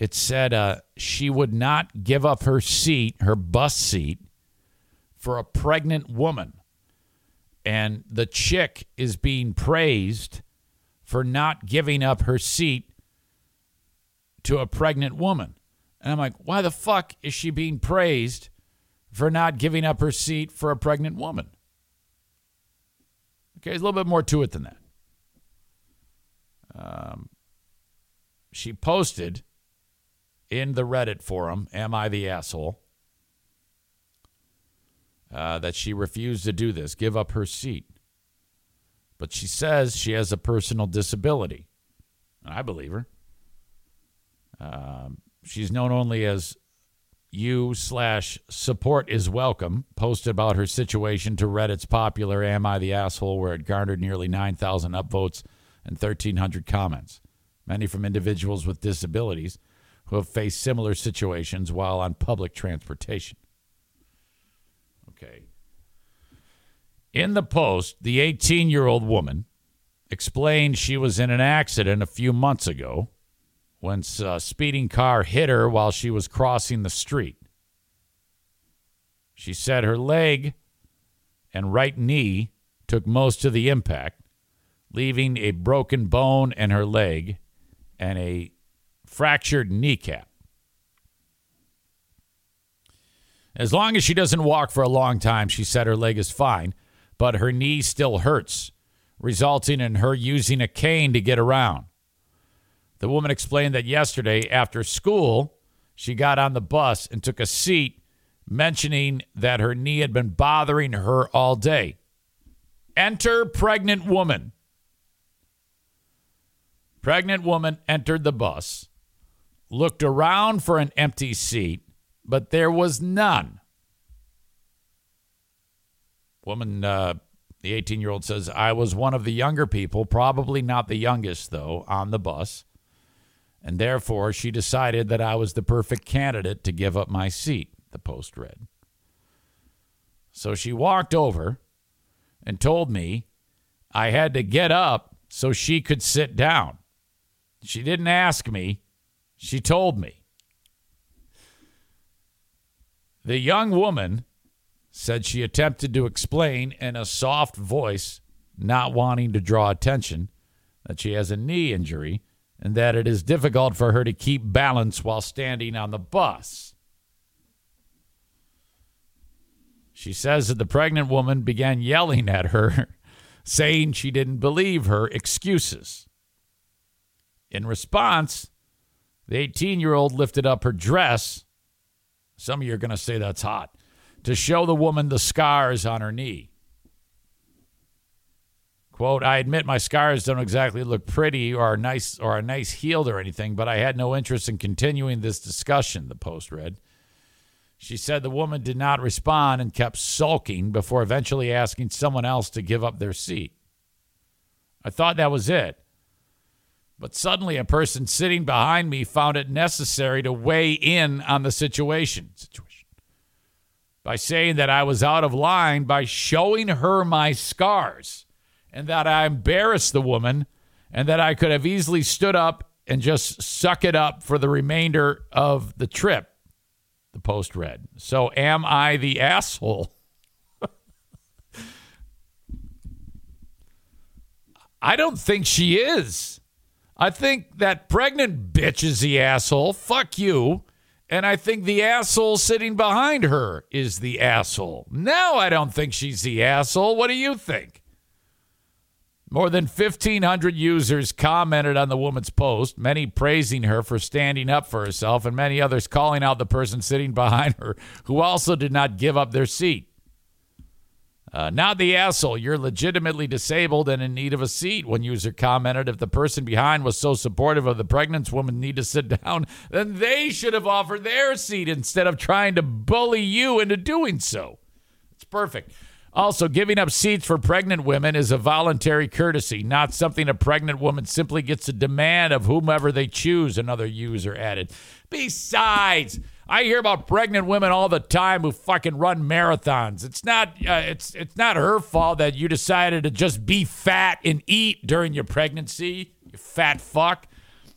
It said uh, she would not give up her seat, her bus seat, for a pregnant woman, and the chick is being praised for not giving up her seat to a pregnant woman. And I'm like, why the fuck is she being praised for not giving up her seat for a pregnant woman? Okay, there's a little bit more to it than that. Um, she posted in the Reddit forum, Am I the Asshole? Uh, that she refused to do this, give up her seat. But she says she has a personal disability. And I believe her. Um, she's known only as you slash support is welcome posted about her situation to reddit's popular am i the asshole where it garnered nearly 9000 upvotes and 1300 comments many from individuals with disabilities who have faced similar situations while on public transportation. Okay. In the post, the 18 year old woman explained she was in an accident a few months ago when a uh, speeding car hit her while she was crossing the street. She said her leg and right knee took most of the impact, leaving a broken bone in her leg and a fractured kneecap. As long as she doesn't walk for a long time, she said her leg is fine, but her knee still hurts, resulting in her using a cane to get around. The woman explained that yesterday after school, she got on the bus and took a seat, mentioning that her knee had been bothering her all day. Enter pregnant woman. Pregnant woman entered the bus, looked around for an empty seat, but there was none. Woman, uh, the 18 year old says, I was one of the younger people, probably not the youngest, though, on the bus. And therefore, she decided that I was the perfect candidate to give up my seat, the post read. So she walked over and told me I had to get up so she could sit down. She didn't ask me, she told me. The young woman said she attempted to explain in a soft voice, not wanting to draw attention, that she has a knee injury and that it is difficult for her to keep balance while standing on the bus. She says that the pregnant woman began yelling at her, (laughs) saying she didn't believe her excuses. In response, the 18 year old lifted up her dress. Some of you are going to say that's hot to show the woman the scars on her knee. Quote, I admit my scars don't exactly look pretty or nice or are nice healed or anything, but I had no interest in continuing this discussion, the post read. She said the woman did not respond and kept sulking before eventually asking someone else to give up their seat. I thought that was it. But suddenly a person sitting behind me found it necessary to weigh in on the situation. Situation. By saying that I was out of line by showing her my scars and that I embarrassed the woman and that I could have easily stood up and just suck it up for the remainder of the trip, the post read. So, am I the asshole? (laughs) I don't think she is. I think that pregnant bitch is the asshole. Fuck you. And I think the asshole sitting behind her is the asshole. No, I don't think she's the asshole. What do you think? More than 1,500 users commented on the woman's post, many praising her for standing up for herself, and many others calling out the person sitting behind her who also did not give up their seat. Uh, not the asshole. You're legitimately disabled and in need of a seat. One user commented if the person behind was so supportive of the pregnant woman need to sit (laughs) down, then they should have offered their seat instead of trying to bully you into doing so. It's perfect. Also, giving up seats for pregnant women is a voluntary courtesy, not something a pregnant woman simply gets to demand of whomever they choose, another user added. Besides, I hear about pregnant women all the time who fucking run marathons. It's not uh, it's it's not her fault that you decided to just be fat and eat during your pregnancy, you fat fuck.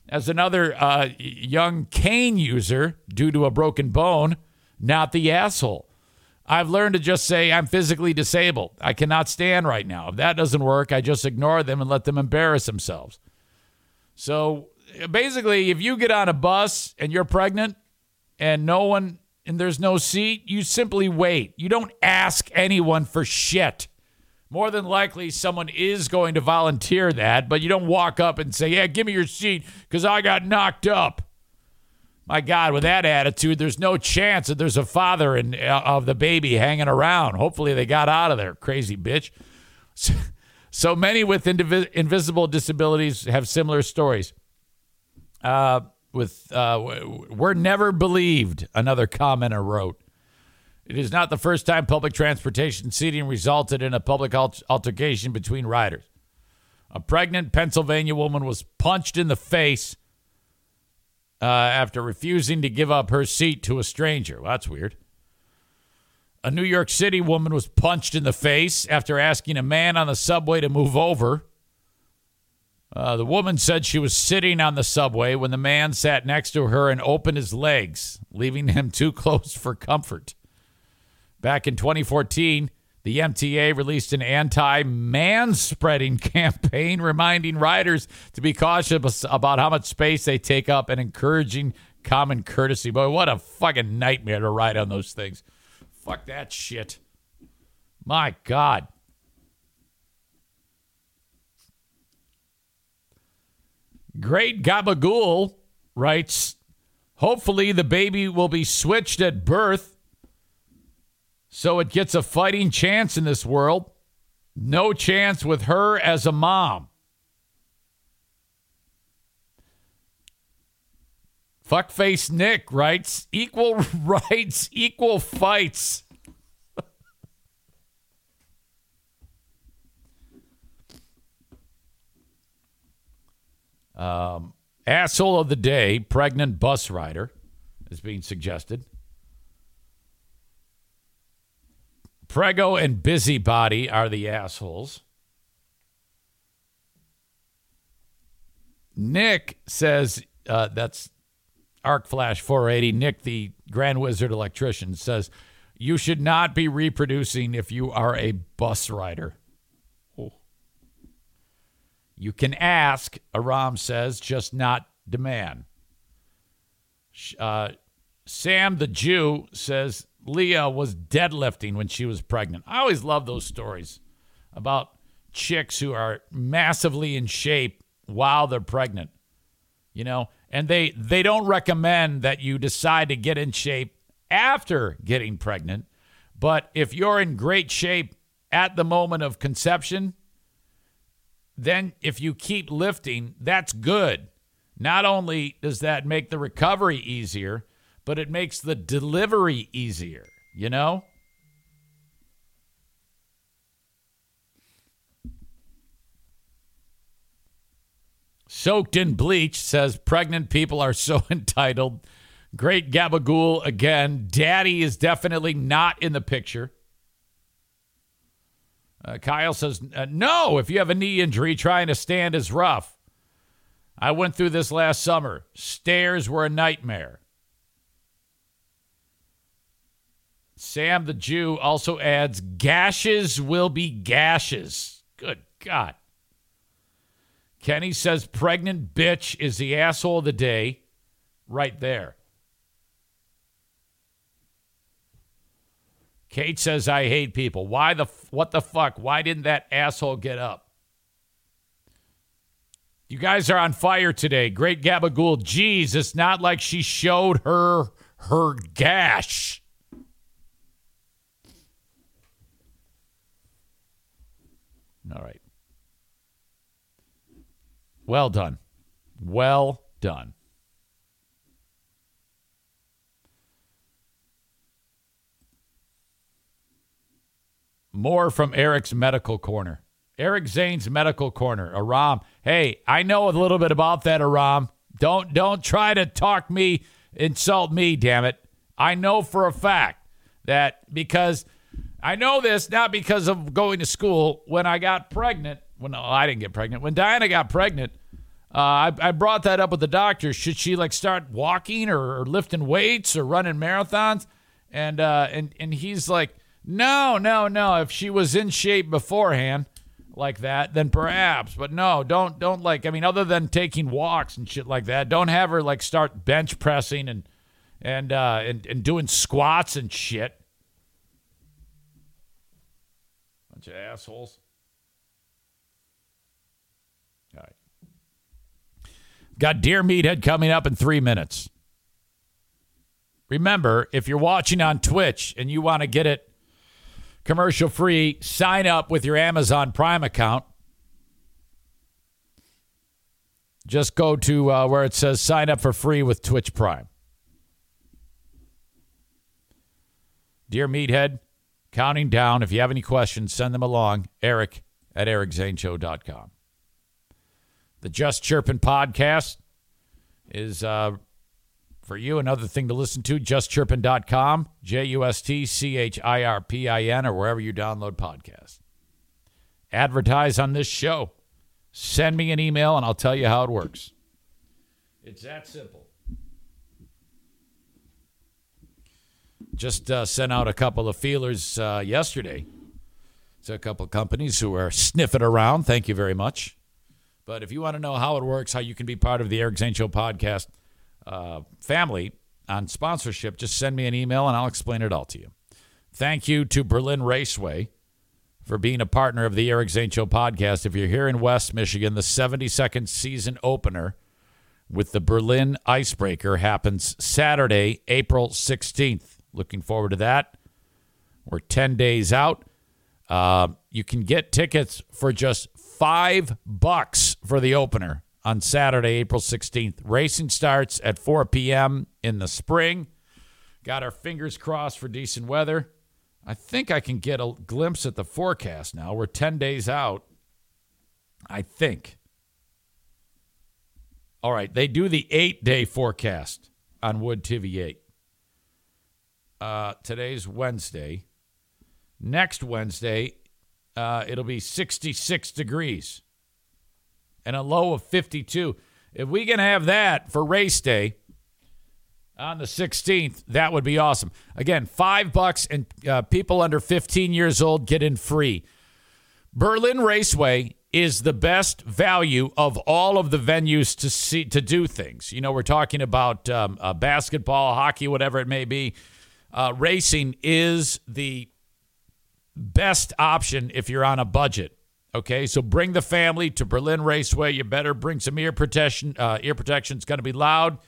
As another uh, young cane user due to a broken bone, not the asshole. I've learned to just say I'm physically disabled. I cannot stand right now. If that doesn't work, I just ignore them and let them embarrass themselves. So basically, if you get on a bus and you're pregnant and no one and there's no seat, you simply wait. You don't ask anyone for shit. More than likely, someone is going to volunteer that, but you don't walk up and say, Yeah, give me your seat because I got knocked up. My God, with that attitude, there's no chance that there's a father in, uh, of the baby hanging around. Hopefully, they got out of there, crazy bitch. (laughs) So, so many with invisible disabilities have similar stories. Uh, with uh, we're never believed, another commenter wrote. It is not the first time public transportation seating resulted in a public altercation between riders. A pregnant Pennsylvania woman was punched in the face uh, after refusing to give up her seat to a stranger. Well, that's weird. A New York City woman was punched in the face after asking a man on the subway to move over. Uh, the woman said she was sitting on the subway when the man sat next to her and opened his legs, leaving him too (laughs) close for comfort. Back in 2014, the MTA released an anti man spreading (laughs) campaign reminding riders to be cautious about how much space they take up and encouraging common courtesy. Boy, what a fucking nightmare to ride on those things. Fuck that shit. My God. Great Gabagool writes Hopefully, the baby will be switched at birth so it gets a fighting chance in this world. No chance with her as a mom. Fuckface Nick writes equal (laughs) rights, equal fights. Um, asshole of the day, pregnant bus rider, is being suggested. Prego and Busybody are the assholes. Nick says uh, that's Arc Flash 480. Nick, the Grand Wizard electrician, says you should not be reproducing if you are a bus rider. You can ask, Aram says, just not demand. Uh, Sam the Jew says Leah was deadlifting when she was pregnant. I always love those stories about chicks who are massively in shape while they're pregnant. You know, and they they don't recommend that you decide to get in shape after getting pregnant, but if you're in great shape at the moment of conception, then if you keep lifting, that's good. Not only does that make the recovery easier, but it makes the delivery easier, you know? Soaked in bleach says pregnant people are so (laughs) entitled. Great gabagool again. Daddy is definitely not in the picture. Uh, Kyle says, uh, no, if you have a knee injury, trying to stand is rough. I went through this last summer. Stairs were a nightmare. Sam the Jew also adds gashes will be gashes. Good God. Kenny says pregnant bitch is the asshole of the day right there. Kate says I hate people. Why the what the fuck? Why didn't that asshole get up? You guys are on fire today. Great Gabagool. Jeez, it's not like she showed her her gash. All right. Well done. Well done. More from Eric's Medical Corner. Eric Zane's Medical Corner. Aram. Hey, I know a little bit about that, Aram. Don't don't try to talk me, insult me, damn it. I know for a fact that because I know this not because of going to school. When I got pregnant, when well, no, I didn't get pregnant. When Diana got pregnant, uh, I, I brought that up with the doctor. Should she like start walking or, or lifting weights or running marathons? And uh, and and he's like, no, no, no. If she was in shape beforehand like that, then perhaps. But no, don't don't like. I mean, other than taking walks and shit like that, don't have her like start bench pressing and and uh, and and doing squats and shit. Bunch of assholes. All right. Got Dear Meathead coming up in three minutes. Remember, if you're watching on Twitch and you want to get it commercial free, sign up with your Amazon Prime account. Just go to uh, where it says sign up for free with Twitch Prime. Dear Meathead, counting down. If you have any questions, send them along. Eric at ericzaneshow.com. The Just Chirpin podcast is uh, for you another thing to listen to. JustChirpin.com, J U S T C H I R P I N, or wherever you download podcasts. Advertise on this show. Send me an email and I'll tell you how it works. It's that simple. Just uh, sent out a couple of feelers uh, yesterday to a couple of companies who are sniffing around. Thank you very much. But if you want to know how it works, how you can be part of the Eric Zane Show podcast uh, family on sponsorship, just send me an email and I'll explain it all to you. Thank you to Berlin Raceway for being a partner of the Eric Zane Show podcast. If you're here in West Michigan, the 72nd season opener with the Berlin Icebreaker happens Saturday, April 16th. Looking forward to that. We're 10 days out. Uh, you can get tickets for just five bucks for the opener on Saturday, April 16th. Racing starts at 4 p.m. in the spring. Got our fingers crossed for decent weather. I think I can get a glimpse at the forecast now. We're 10 days out. I think. All right, they do the eight day forecast on Wood TV8. Uh, today's Wednesday. Next Wednesday, uh, it'll be 66 degrees and a low of 52. If we can have that for race day on the 16th, that would be awesome. Again, five bucks, and uh, people under 15 years old get in free. Berlin Raceway is the best value of all of the venues to see to do things. You know, we're talking about um, uh, basketball, hockey, whatever it may be. Uh, racing is the best option if you're on a budget. Okay, so bring the family to Berlin Raceway. You better bring some ear protection. Uh, ear protection. It's going to be loud.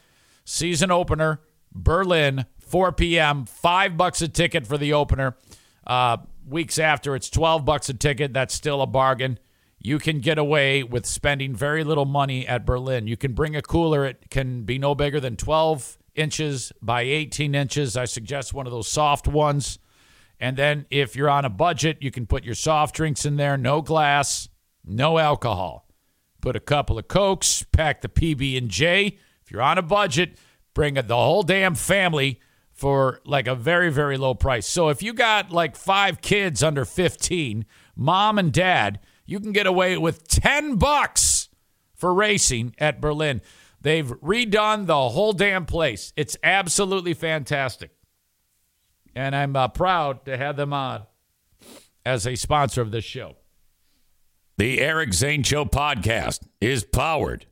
Season opener, Berlin, 4 p.m. Five bucks a ticket for the opener. Uh, weeks after, it's 12 bucks a ticket. That's still a bargain. You can get away with spending very little money at Berlin. You can bring a cooler. It can be no bigger than 12 inches by 18 inches. I suggest one of those soft ones. And then if you're on a budget, you can put your soft drinks in there, no glass, no alcohol. Put a couple of cokes, pack the PB and J. If you're on a budget, bring the whole damn family for like a very very low price. So if you got like 5 kids under 15, mom and dad, you can get away with 10 bucks for racing at Berlin. They've redone the whole damn place. It's absolutely fantastic and I'm uh, proud to have them on as a sponsor of this show. The Eric Zane Show podcast is powered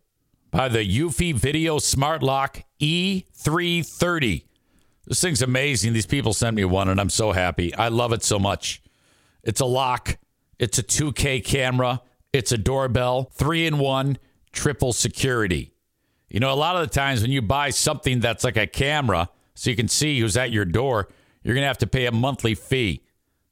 by the Eufy Video Smart Lock E330. This thing's amazing. These people sent me one, and I'm so happy. I love it so much. It's a lock, it's a 2K camera, it's a doorbell, three in one, triple security. You know, a lot of the times when you buy something that's like a camera, so you can see who's at your door, you're going to have to pay a monthly fee.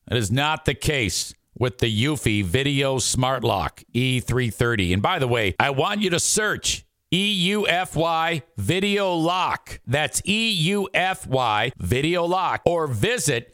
That is not the case with the Eufy Video Smart Lock E330. And by the way, I want you to search EUFY Video Lock. That's EUFY Video Lock. Or visit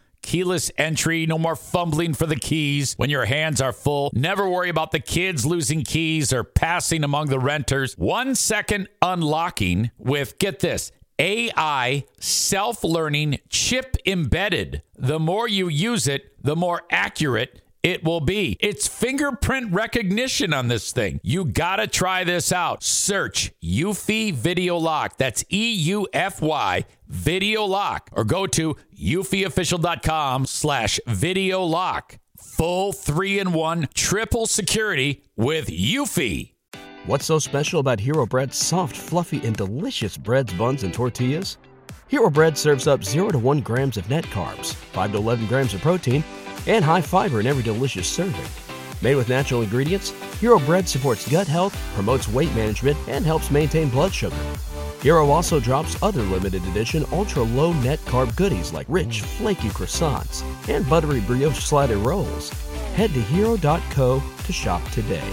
Keyless entry, no more fumbling for the keys when your hands are full. Never worry about the kids losing keys or passing among the renters. One second unlocking with, get this, AI self learning chip embedded. The more you use it, the more accurate it will be. It's fingerprint recognition on this thing. You gotta try this out. Search Eufy Video Lock. That's E U F Y Video Lock. Or go to eufyofficial.com slash video lock. Full three in one triple security with Eufy. What's so special about Hero Bread's soft, fluffy, and delicious breads, buns, and tortillas? Hero Bread serves up 0 to 1 grams of net carbs, 5 to 11 grams of protein, and high fiber in every delicious serving. Made with natural ingredients, Hero Bread supports gut health, promotes weight management, and helps maintain blood sugar. Hero also drops other limited edition ultra low net carb goodies like rich, flaky croissants and buttery brioche slider rolls. Head to hero.co to shop today.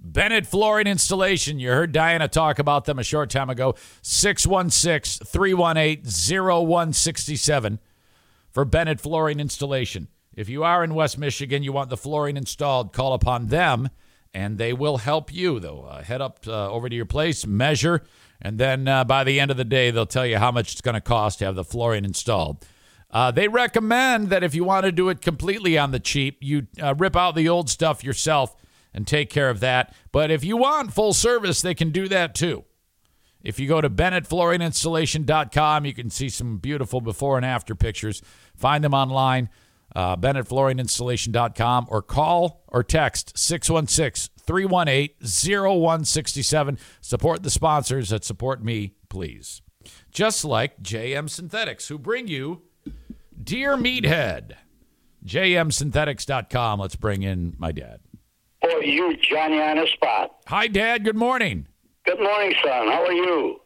Bennett Flooring Installation. You heard Diana talk about them a short time ago. 616 318 0167 for Bennett Flooring Installation. If you are in West Michigan, you want the flooring installed, call upon them and they will help you. They'll uh, head up uh, over to your place, measure, and then uh, by the end of the day, they'll tell you how much it's going to cost to have the flooring installed. Uh, they recommend that if you want to do it completely on the cheap, you uh, rip out the old stuff yourself and take care of that. But if you want full service, they can do that too. If you go to BennettFlooringInstallation.com, you can see some beautiful before and after pictures. Find them online, uh, BennettFlooringInstallation.com, or call or text 616 318 0167. Support the sponsors that support me, please. Just like JM Synthetics, who bring you Dear Meathead. JMSynthetics.com. Let's bring in my dad. Boy, you, Johnny, on the spot. Hi, Dad. Good morning. Good morning, son. How are you?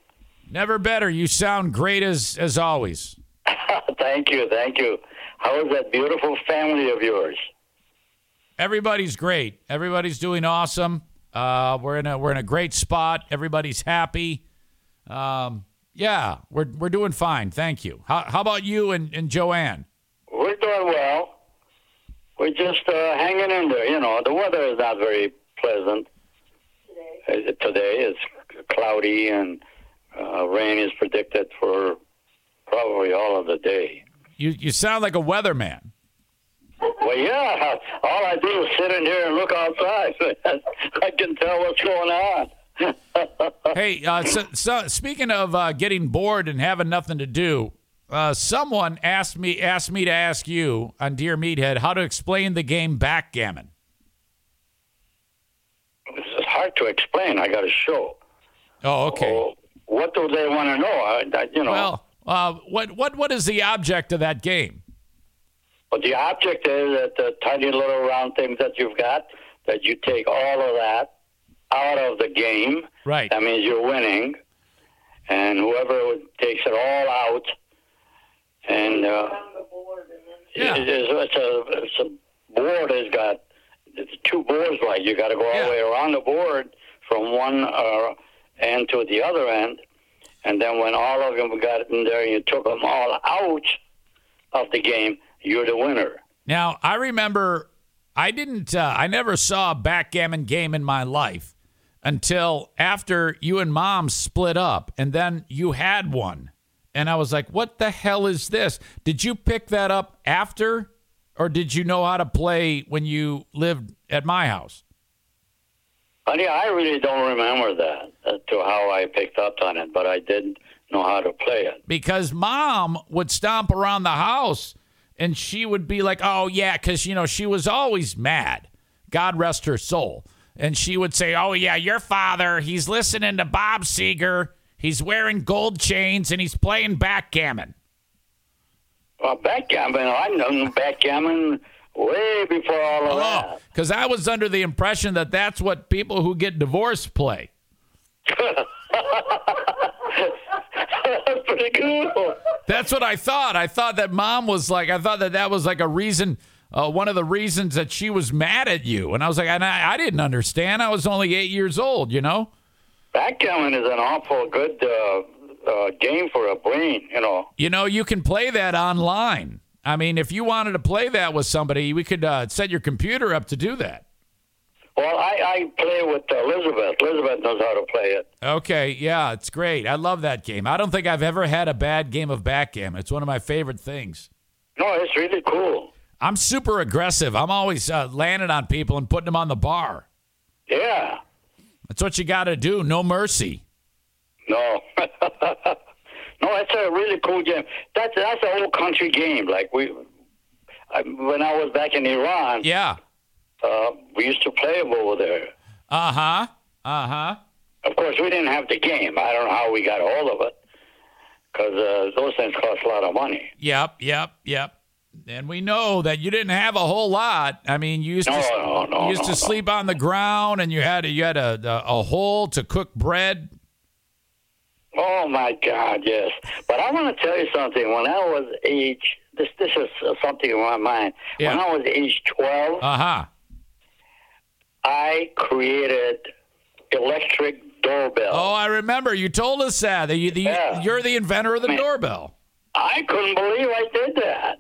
Never better. You sound great as as always. (laughs) thank you, thank you. How is that beautiful family of yours? Everybody's great. Everybody's doing awesome. Uh, we're in a we're in a great spot. Everybody's happy. Um, yeah, we're we're doing fine. Thank you. How how about you and, and Joanne? We're doing well. We're just uh, hanging in there. You know, the weather is not very pleasant. Today, Today it's cloudy and uh, rain is predicted for probably all of the day. You you sound like a weatherman. Well, yeah. All I do is sit in here and look outside. (laughs) I can tell what's going on. (laughs) hey, uh, so, so speaking of uh, getting bored and having nothing to do, uh, someone asked me asked me to ask you on Dear Meathead how to explain the game backgammon. It's hard to explain. I got a show. Oh, okay. Oh, what do they want to know? I, I, you know. Well, uh, what what what is the object of that game? Well, the object is that the tiny little round things that you've got that you take all of that out of the game. Right. That means you're winning, and whoever takes it all out, and uh, Yeah. it's, a it's a board has got it's two boards like you got to go all the way around the board from one uh, end to the other end, and then when all of them got in there, and you took them all out of the game, you're the winner. Now, I remember I didn't, uh, I never saw a backgammon game in my life until after you and mom split up and then you had one. And I was like, what the hell is this? Did you pick that up after or did you know how to play when you lived at my house? I really don't remember that uh, to how I picked up on it, but I didn't know how to play it. because mom would stomp around the house and she would be like, oh, yeah, because, you know, she was always mad. God rest her soul. And she would say, oh, yeah, your father, he's listening to Bob Seger. He's wearing gold chains and he's playing backgammon. Well, backgammon, I know backgammon way before all of that. Because I was under the impression that that's what people who get divorced play. That's (laughs) pretty cool. That's what I thought. I thought that mom was like, I thought that that was like a reason, uh, one of the reasons that she was mad at you. And I was like, and I, I didn't understand. I was only eight years old, you know? Backgammon is an awful good uh, uh, game for a brain, you know. You know, you can play that online. I mean, if you wanted to play that with somebody, we could uh, set your computer up to do that. Well, I, I play with Elizabeth. Elizabeth knows how to play it. Okay, yeah, it's great. I love that game. I don't think I've ever had a bad game of backgammon. It's one of my favorite things. No, it's really cool. I'm super aggressive. I'm always uh, landing on people and putting them on the bar. Yeah. That's what you got to do. No mercy. No. (laughs) no, that's a really cool game. That's that's an old country game. Like we, I, when I was back in Iran, Yeah. uh, we used to play them over there. Uh huh. Uh huh. Of course, we didn't have the game. I don't know how we got a hold of it because uh, those things cost a lot of money. Yep. Yep. Yep. And we know that you didn't have a whole lot. I mean, you used No, to no, no, used to sleep on the ground, and you had you had a, a a hole to cook bread. Oh my God, yes. But I want to tell you something. When I was age this this is uh, something in my mind. Yeah. When I was age 12, Uh huh. I created electric doorbell. Oh, I remember you told us that. that you, the, Yeah. You're the inventor of the Man. doorbell. I couldn't believe I did that.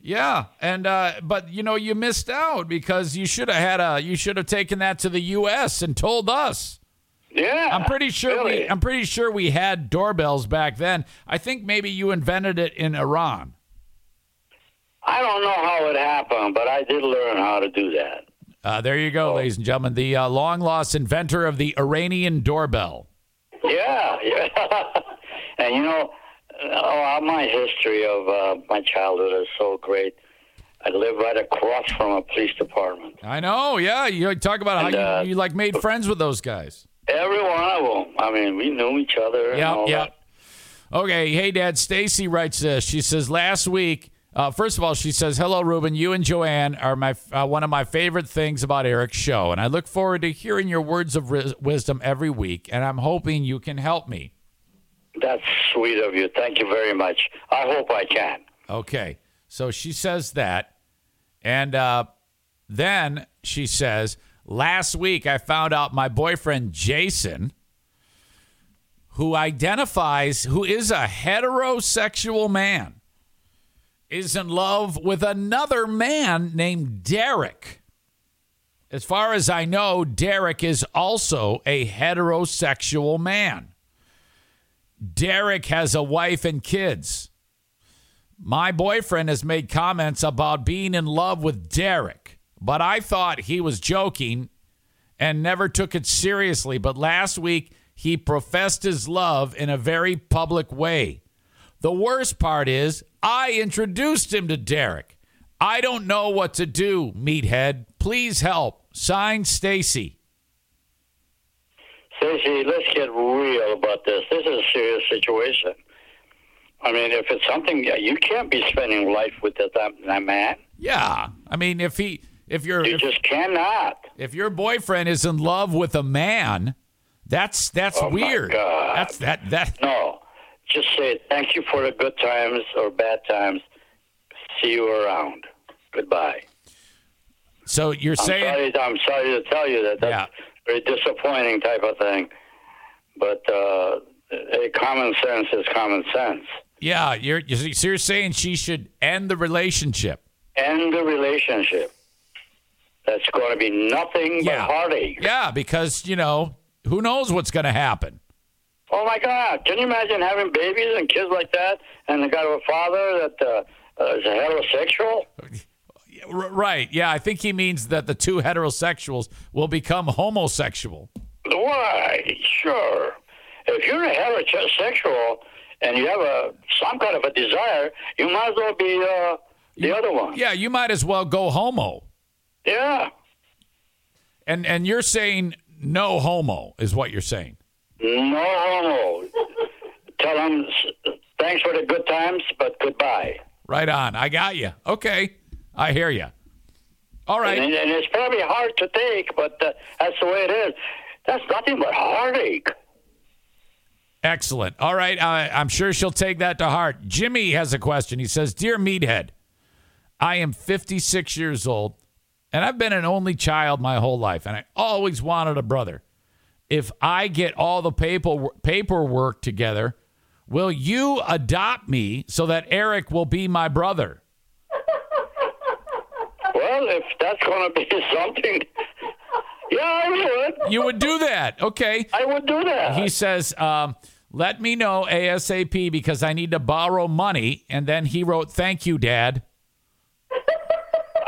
Yeah, and uh, but you know you missed out because you should have had a you should have taken that to the U.S. and told us. Yeah. I'm pretty sure we. I'm pretty sure we had doorbells back then. I think maybe you invented it in Iran. I don't know how it happened, but I did learn how to do that. Uh, there you Oh. go, ladies and gentlemen, the uh, long lost inventor of the Iranian doorbell. Yeah, (laughs) yeah. and you know, oh, my history of uh, my childhood is so great. I live right across from a police department. I know, yeah. You talk about how And, uh, you, you like made friends with those guys. Every one of them. I mean, we knew each other. Yeah, yeah. that. Okay, hey Dad. Stacy writes this. She says last week. Uh, first of all, she says, "Hello, Ruben. You and Joanne are my uh, one of my favorite things about Eric's show, and I look forward to hearing your words of ris- wisdom every week. And I'm hoping you can help me." That's sweet of you. Thank you very much. I hope I can. Okay, so she says that, and uh, then she says, "Last week I found out my boyfriend Jason." Who identifies, who is a heterosexual man, is in love with another man named Derek. As far as I know, Derek is also a heterosexual man. Derek has a wife and kids. My boyfriend has made comments about being in love with Derek, but I thought he was joking and never took it seriously. But last week, he professed his love in a very public way. The worst part is, I introduced him to Derek. I don't know what to do, meathead. Please help. Signed, Stacy. Stacy, let's get real about this. This is a serious situation. I mean, if it's something you can't be spending life with that, that man, Yeah, I mean, if he, if you're, you if, just cannot. if your boyfriend is in love with a man, that's that's Oh, my weird. God. That's that that. No, just say thank you for the good times or bad times. See you around. Goodbye. So you're I'm saying sorry. I'm sorry to tell you that that's very disappointing type of thing. But uh, common sense is common sense. Yeah, you're you're- so you're saying she should end the relationship. End the relationship. That's going to be nothing Yeah. but heartache. Yeah, because you know who knows what's going to happen. Oh my God! Can you imagine having babies and kids like that, and they got a father that uh, uh, is a heterosexual? Right? Yeah, I think he means that the two heterosexuals will become homosexual. Why? Sure. If you're a heterosexual and you have a some kind of a desire, you might as well be uh, the other one. Yeah, you might as well go homo. Yeah. And and you're saying no homo is what you're saying. No homo. Tell them thanks for the good times, but goodbye. Right on. I got you. Okay, I hear you. All right. And, and it's probably hard to take, but uh, that's the way it is. That's nothing but heartache. Excellent. All right. Uh, I'm sure she'll take that to heart. Jimmy has a question. He says, Dear Meathead, I am 56 years old and I've been an only child my whole life and I always wanted a brother. If I get all the paper, paperwork together, will you adopt me so that Eric will be my brother? Well, if that's going to be (laughs) something, yeah, I would. You would do that. Okay. I would do that. He says, um, let me know ASAP because I need to borrow money. And then he wrote, Thank you, Dad. (laughs)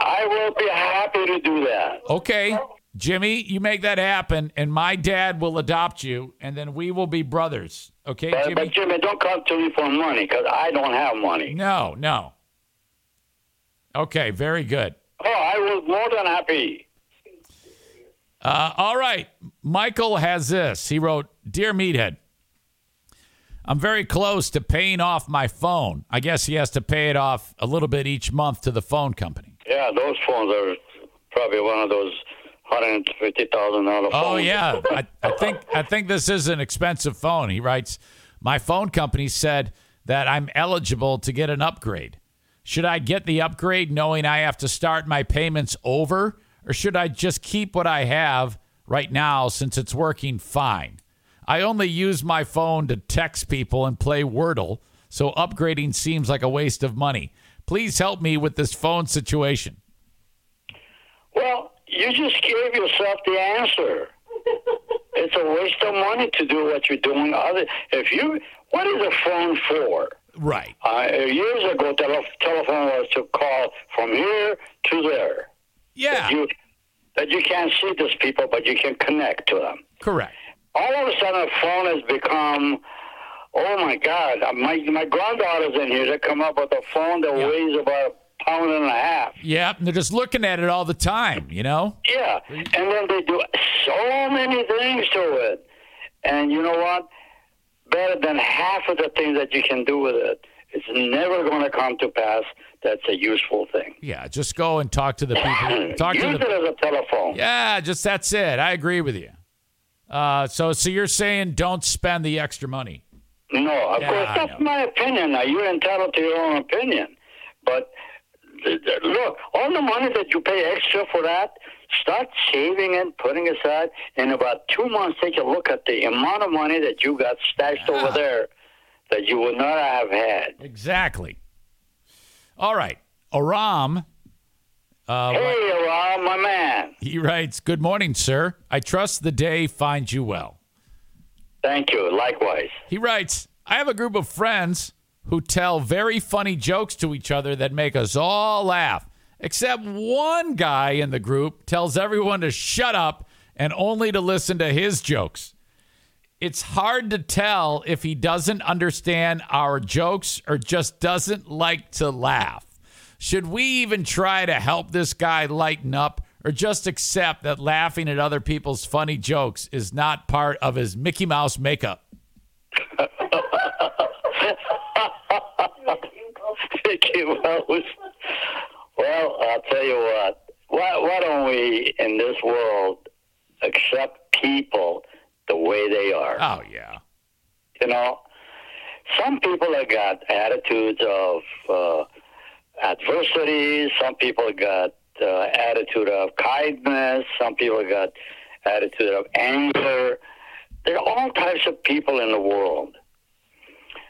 I will be happy to do that. Okay, Jimmy, you make that happen, and my dad will adopt you, and then we will be brothers. Okay, But, Jimmy? but Jimmy, don't come to me for money because I don't have money. No, no. Okay, very good. Oh, I was more than happy. Uh, all right, Michael has this. He wrote, "Dear Meathead, I'm very close to paying off my phone. I guess he has to pay it off a little bit each month to the phone company. Yeah, those phones are probably one of those hundred fifty thousand dollar oh, phones. Oh yeah, I, I think I think this is an expensive phone. He writes, my phone company said that I'm eligible to get an upgrade. Should I get the upgrade knowing I have to start my payments over, or should I just keep what I have right now since it's working fine? I only use my phone to text people and play Wordle, so upgrading seems like a waste of money. Please help me with this phone situation. Well, you just gave yourself the answer. (laughs) it's a waste of money to do what you're doing. Other, if you, what is a phone for? Right. Uh, years ago, tele- telephone was to call from here to there. Yeah. That you, that you can't see these people, but you can connect to them. Correct. All of a sudden, a phone has become, oh my God, uh, my my granddaughter's in here. They come up with a phone that weighs about a pound and a half. Yeah, and they're just looking at it all the time, you know? Yeah, and then they do so many things to it. And you know what? Better than half of the things that you can do with it, it's never going to come to pass. That's a useful thing. Yeah, just go and talk to the (coughs) people. Talk Use to it the as a telephone. Yeah, just that's it. I agree with you. Uh, so, so you're saying don't spend the extra money? No, of Yeah, course that's my opinion. Now you're entitled to your own opinion, but th- th- look, all the money that you pay extra for that, start saving it, putting aside. In about two months, take a look at the amount of money that you got stashed over there that you would not have had. Exactly. All right, Aram. Uh, hey, Rob, my man. He writes, "Good morning, sir. I trust the day finds you well." Thank you. Likewise. He writes, I have a group of friends who tell very funny jokes to each other that make us all laugh. Except one guy in the group tells everyone to shut up and only to listen to his jokes. It's hard to tell if he doesn't understand our jokes or just doesn't like to laugh. Should we even try to help this guy lighten up or just accept that laughing at other people's funny jokes is not part of his Mickey Mouse makeup? Mickey Mouse. Well, I'll tell you what. Why, why don't we, in this world, accept people the way they are? Oh, yeah. You know, some people have got attitudes of uh, adversity. Some people got uh, attitude of kindness. Some people got attitude of anger. There are all types of people in the world.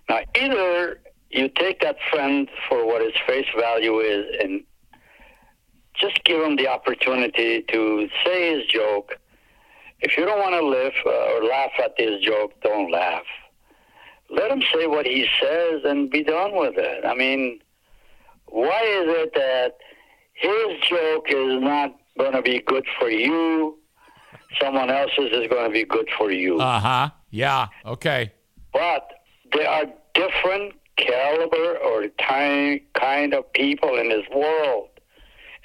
Now, either you take that friend for what his face value is and just give him the opportunity to say his joke. If you don't want to live uh, or laugh at his joke, don't laugh. Let him say what he says and be done with it. I mean, why is it that his joke is not going to be good for you? Someone else's is going to be good for you. Uh huh. Yeah. Okay. But there are different caliber or ty- kind of people in this world.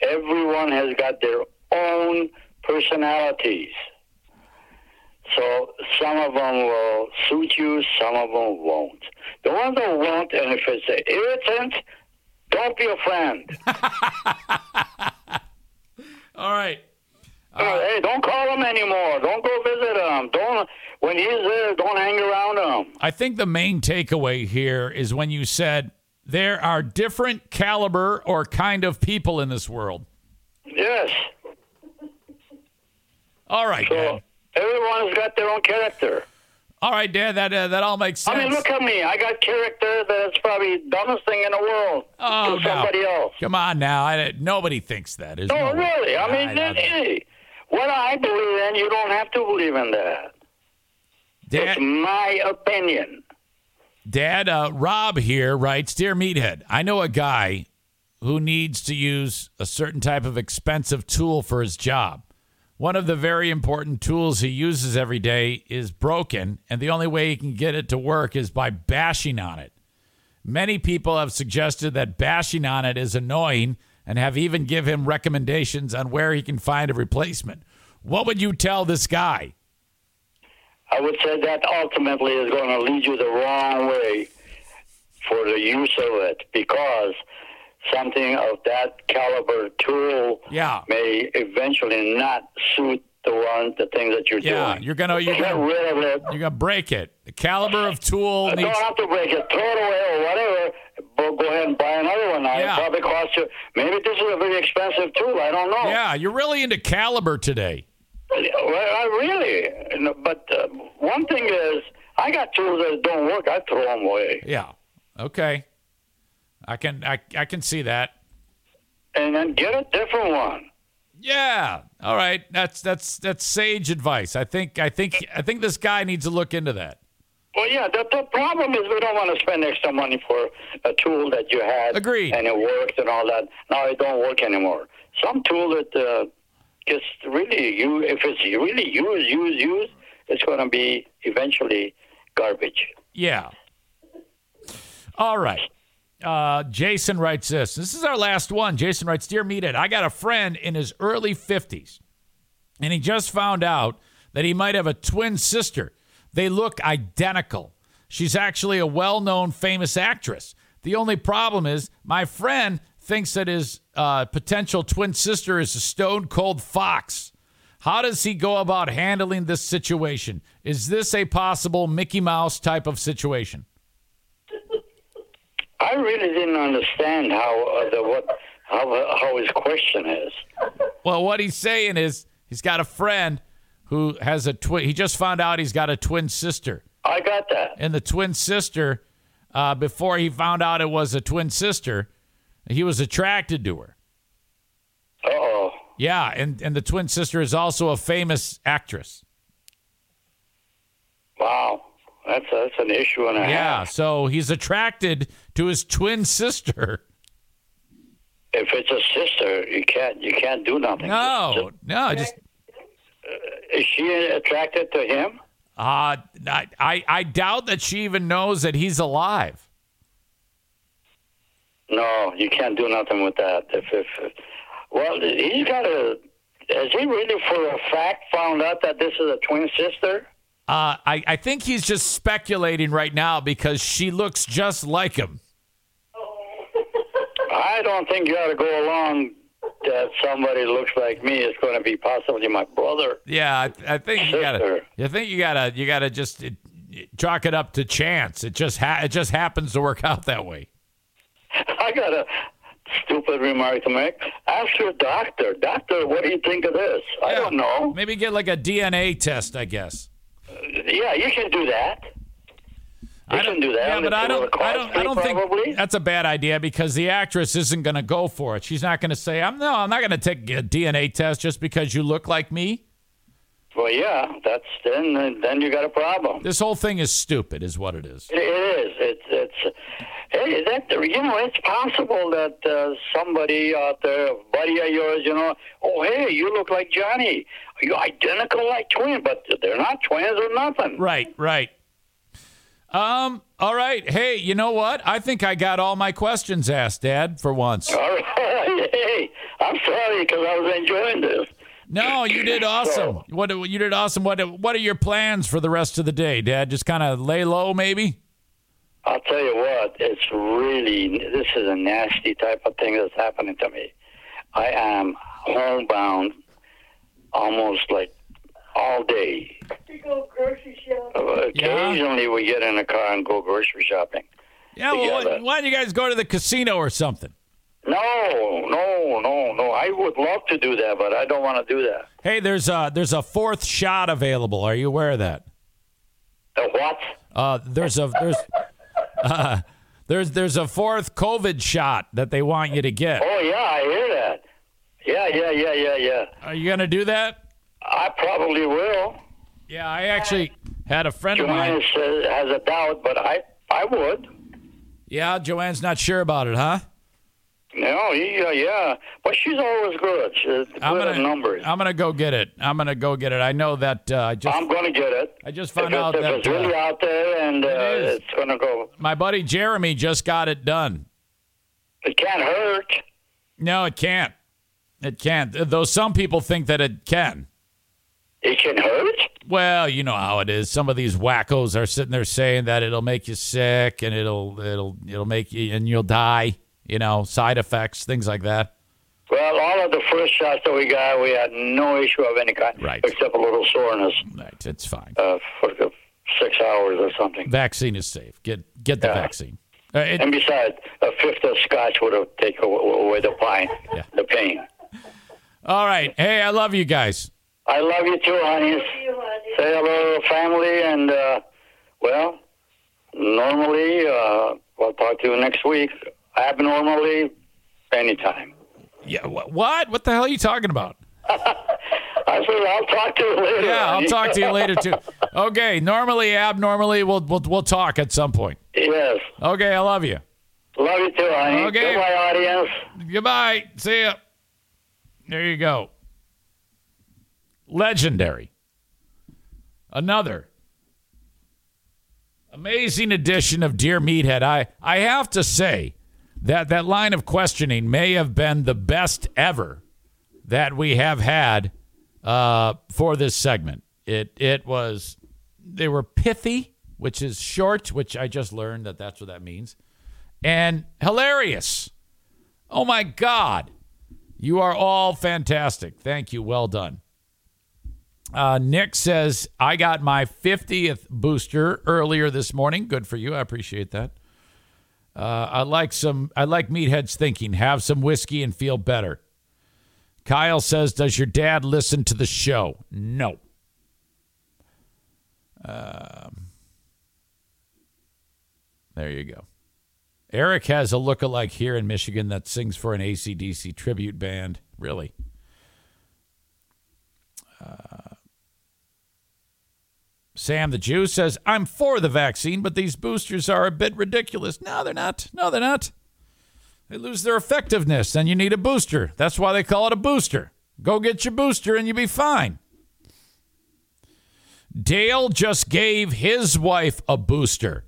Everyone has got their own personalities. So some of them will suit you, some of them won't. The ones that won't, and if it's an irritant, don't be a friend. (laughs) All right. Uh, hey, don't call him anymore. Don't go visit him. Don't when he's there. Don't hang around him. I think the main takeaway here is when you said there are different caliber or kind of people in this world. Yes. All right, Dad. Everyone's got their own character. All right, Dad. That uh, that all makes sense. I mean, look at me. I got character that's probably the dumbest thing in the world oh, to no. somebody else. Come on now. I, nobody thinks that. Is No, no really. I mean, I that. what I believe in, you don't have to believe in that. Dad, It's my opinion. Dad, uh, Rob here writes, Dear Meathead, I know a guy who needs to use a certain type of expensive tool for his job. One of the very important tools he uses every day is broken, and the only way he can get it to work is by bashing on it. Many people have suggested that bashing on it is annoying and have even give him recommendations on where he can find a replacement. What would you tell this guy? I would say that ultimately is going to lead you the wrong way for the use of it because something of that caliber tool Yeah. may eventually not suit the one the thing that you're Yeah, doing. you're gonna you're Get gonna rid of it. you're gonna break it. The caliber of tool I needs don't have to break it, throw it away or whatever, go go ahead and buy another one. Now Yeah. it probably costs you. Maybe this is a very expensive tool. I don't know. Yeah, you're really into caliber today. Well, I really. But uh, one thing is, I got tools that don't work. I throw them away. Yeah. Okay. I can I, I can see that. And then get a different one. Yeah. All right. That's that's that's sage advice. I think I think I think this guy needs to look into that. Well, yeah. The, the problem is we don't want to spend extra money for a tool that you had. Agreed. And it worked and all that. Now it don't work anymore. Some tool that uh, gets really you if it's really used, used, used, it's going to be eventually garbage. Yeah. All right. Uh, Jason writes this. This is our last one. Jason writes, Dear Meathead, I got a friend in his early 50s, and he just found out that he might have a twin sister. They look identical. She's actually a well known famous actress. The only problem is my friend thinks that his uh, potential twin sister is a stone cold fox. How does he go about handling this situation? Is this a possible Mickey Mouse type of situation? I really didn't understand how uh, the what how how his question is. Well, what he's saying is he's got a friend who has a twin. He just found out he's got a twin sister. I got that. And the twin sister, uh, before he found out it was a twin sister, he was attracted to her. Uh oh. Yeah, and, and the twin sister is also a famous actress. Wow. That's that's an issue and a Yeah, half. so he's attracted to his twin sister. If it's a sister, you can't you can't do nothing. No, no, just Is she attracted to him? uh, I, I I doubt that she even knows that he's alive. No, you can't do nothing with that. If if well, he's got a. Has he really, for a fact, found out that this is a twin sister? Uh, I, I think he's just speculating right now because she looks just like him. I don't think you ought to go along that somebody looks like me is going to be possibly my brother. Yeah, I, I think you gotta. Sister. I think you gotta. You gotta just it, it- chalk it up to chance. It just ha- it just happens to work out that way. (laughs) I got a stupid remark to make. Ask your doctor. Doctor, what do you think of this? I don't know. Maybe get like a DNA test. I guess. Yeah, you can do that. You can do that. Yeah, but I don't. I don't. I don't think that's a bad idea because the actress isn't going to go for it. She's not going to say, "I'm no. I'm not going to take a DNA test just because you look like me." Well, yeah, that's then. Then you got a problem. This whole thing is stupid, is what it is. It, it is. It's. It's. Hey, that you know, it's possible that uh, somebody out there, a buddy of yours, you know, oh hey, you look like Johnny. You identical like twin, but they're not twins or nothing. Right, right. Um. All right. Hey, you know what? I think I got all my questions asked, Dad, for once. All right. (laughs) Hey, I'm sorry because I was enjoying this. No, you did awesome. What you did awesome. What What are your plans for the rest of the day, Dad? Just kind of lay low, maybe. I'll tell you what, it's really, this is a nasty type of thing that's happening to me. I am homebound almost like all day. Uh, Occasionally we get in a car and go grocery shopping. Yeah. Well, why, Together. why don't you guys go to the casino or something? No, no, no, no. I would love to do that, but I don't want to do that. Hey, there's a there's a fourth shot available. Are you aware of that? The what? Uh, there's a there's uh, (laughs) there's there's a fourth COVID shot that they want you to get. Oh, yeah, I hear that. Yeah, yeah, yeah, yeah, yeah. Are you gonna do that? I probably will. Yeah, I actually had a friend of Joanne mine. says, has a doubt, but I, I would. Yeah, Joanne's not sure about it, huh? No, yeah, yeah. But she's always good. She's good I'm gonna numbers. I'm gonna go get it. I'm gonna go get it. I know that uh, I just I'm going to get it. I just found it's, out if that it's really uh, out there and uh, it's going to go, my buddy Jeremy just got it done. it can't hurt. No, it can't. It can't. Though some people think that it can. It can hurt? Well, you know how it is. Some of these wackos are sitting there saying that it'll make you sick and it'll it'll it'll make you and you'll die. You know, side effects, things like that. Well, all of the first shots that we got, we had no issue of any kind, Right. except a little soreness Right, it's fine. uh, for the six hours or something. Vaccine is safe. Get get the Yeah. vaccine. Uh, it- and besides, a fifth of scotch would have taken away the pain. The pain. All right. Hey, I love you guys. I love you too, honey. Say hello to the family, and uh, well, normally uh, I'll talk to you next week. Abnormally, anytime. Yeah. wh- What? What the hell are you talking about? (laughs) I said I'll talk to you later. Yeah, I'll talk to you later too. (laughs) Okay. Normally, abnormally, we'll we'll we'll talk at some point. Yes. Okay. I love you. Love you too, honey. Okay. Goodbye, audience. Goodbye. See ya. There you go. Legendary. Another amazing edition of Dear Meathead. I, I have to say that that line of questioning may have been the best ever that we have had uh, for this segment. It it was they were pithy, which is short, which I just learned that that's what that means, and hilarious. Oh my God. You are all fantastic. Thank you. Well done. Uh, Nick says, I got my 50th booster earlier this morning. Good for you. I appreciate that. Uh, I like some, I like meatheads thinking. Have some whiskey and feel better. Kyle says, Does your dad listen to the show? No. Um, there you go. Eric has a look-alike here in Michigan that sings for an ACDC tribute band. Really? Sam the Jew says, I'm for the vaccine, but these boosters are a bit ridiculous. No, they're not. No, they're not. They lose their effectiveness, and you need a booster. That's why they call it a booster. Go get your booster, and you'll be fine. Dale just gave his wife a booster.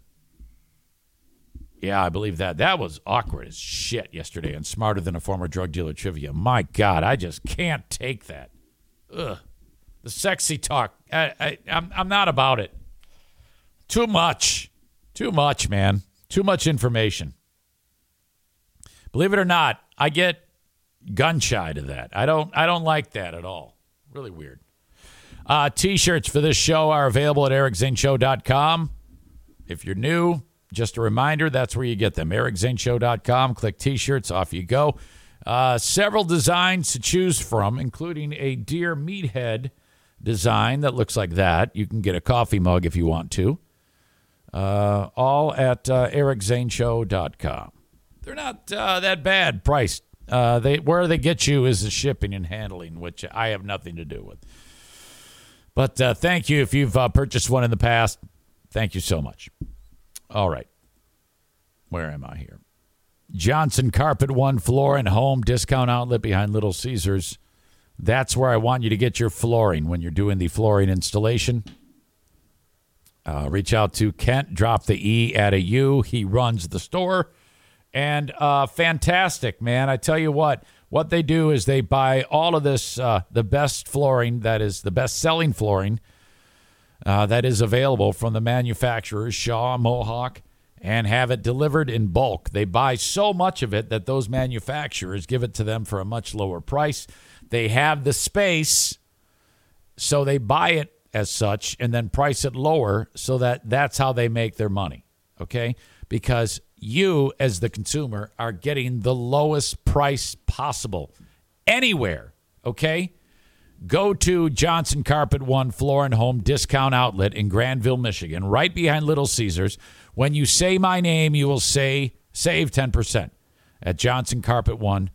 Yeah, I believe that. That was awkward as shit yesterday and smarter than a former drug dealer trivia. My God, I just can't take that. Ugh. The sexy talk. I, I, I'm, I'm not about it. Too much. Too much, man. Too much information. Believe it or not, I get gun shy to that. I don't I don't like that at all. Really weird. Uh, t-shirts for this show are available at ericzaneshow.com. If you're new, just a reminder, that's where you get them. ericzaneshow.com. Click t-shirts, off you go. Uh, several designs to choose from, including a Dear Meathead design that looks like that. You can get a coffee mug if you want to. Uh, all at uh, ericzaneshow.com. They're not uh, that bad priced. Uh, they where they get you is the shipping and handling, which I have nothing to do with. But uh, thank you if you've uh, purchased one in the past. Thank you so much. All right, where am I here? Johnson Carpet One Floor and Home Discount Outlet behind Little Caesars. That's where I want you to get your flooring when you're doing the flooring installation. Uh, reach out to Kent, drop the E at a U. He runs the store. And uh, fantastic, man. I tell you what, what they do is they buy all of this, uh, the best flooring that is the best selling flooring uh, that is available from the manufacturers, Shaw, Mohawk, and have it delivered in bulk. They buy so much of it that those manufacturers give it to them for a much lower price. They have the space, so they buy it as such and then price it lower so that that's how they make their money. Okay? Because you, as the consumer, are getting the lowest price possible anywhere. Okay? Go to Johnson Carpet One Floor and Home Discount Outlet in Grandville, Michigan, right behind Little Caesars. When you say my name, you will say save 10% at Johnson Carpet One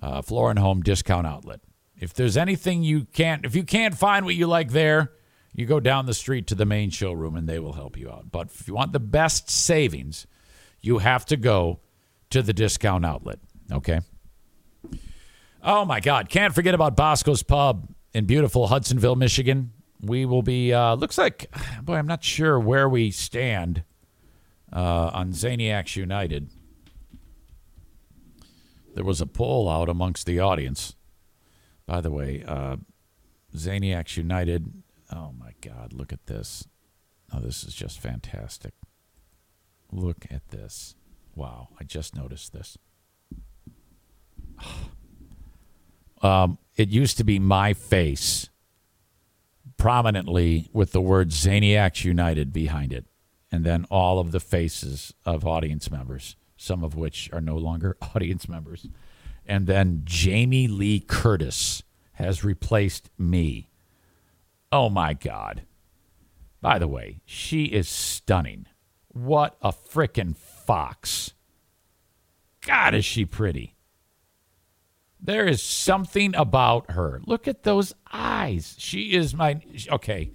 uh, Floor and Home Discount Outlet. If there's anything you can't, if you can't find what you like there, you go down the street to the main showroom and they will help you out. But if you want the best savings, you have to go to the discount outlet. Okay. Oh my God! Can't forget about Bosco's Pub in beautiful Hudsonville, Michigan. We will be. Uh, looks like, (sighs) boy, I'm not sure where we stand uh, on Zaniacs United. There was a poll out amongst the audience. By the way, uh, Zaniacs United. Oh my God! Look at this. Oh, this is just fantastic. Look at this. Wow! I just noticed this. (sighs) Um, it used to be my face prominently with the word Zaniacs United behind it. and then all of the faces of audience members, some of which are no longer (laughs) audience members. And then Jamie Lee Curtis has replaced me. Oh my God. By the way, she is stunning. What a frickin' fox. God, is she pretty. There is something about her. Look at those eyes. She is my. Okay.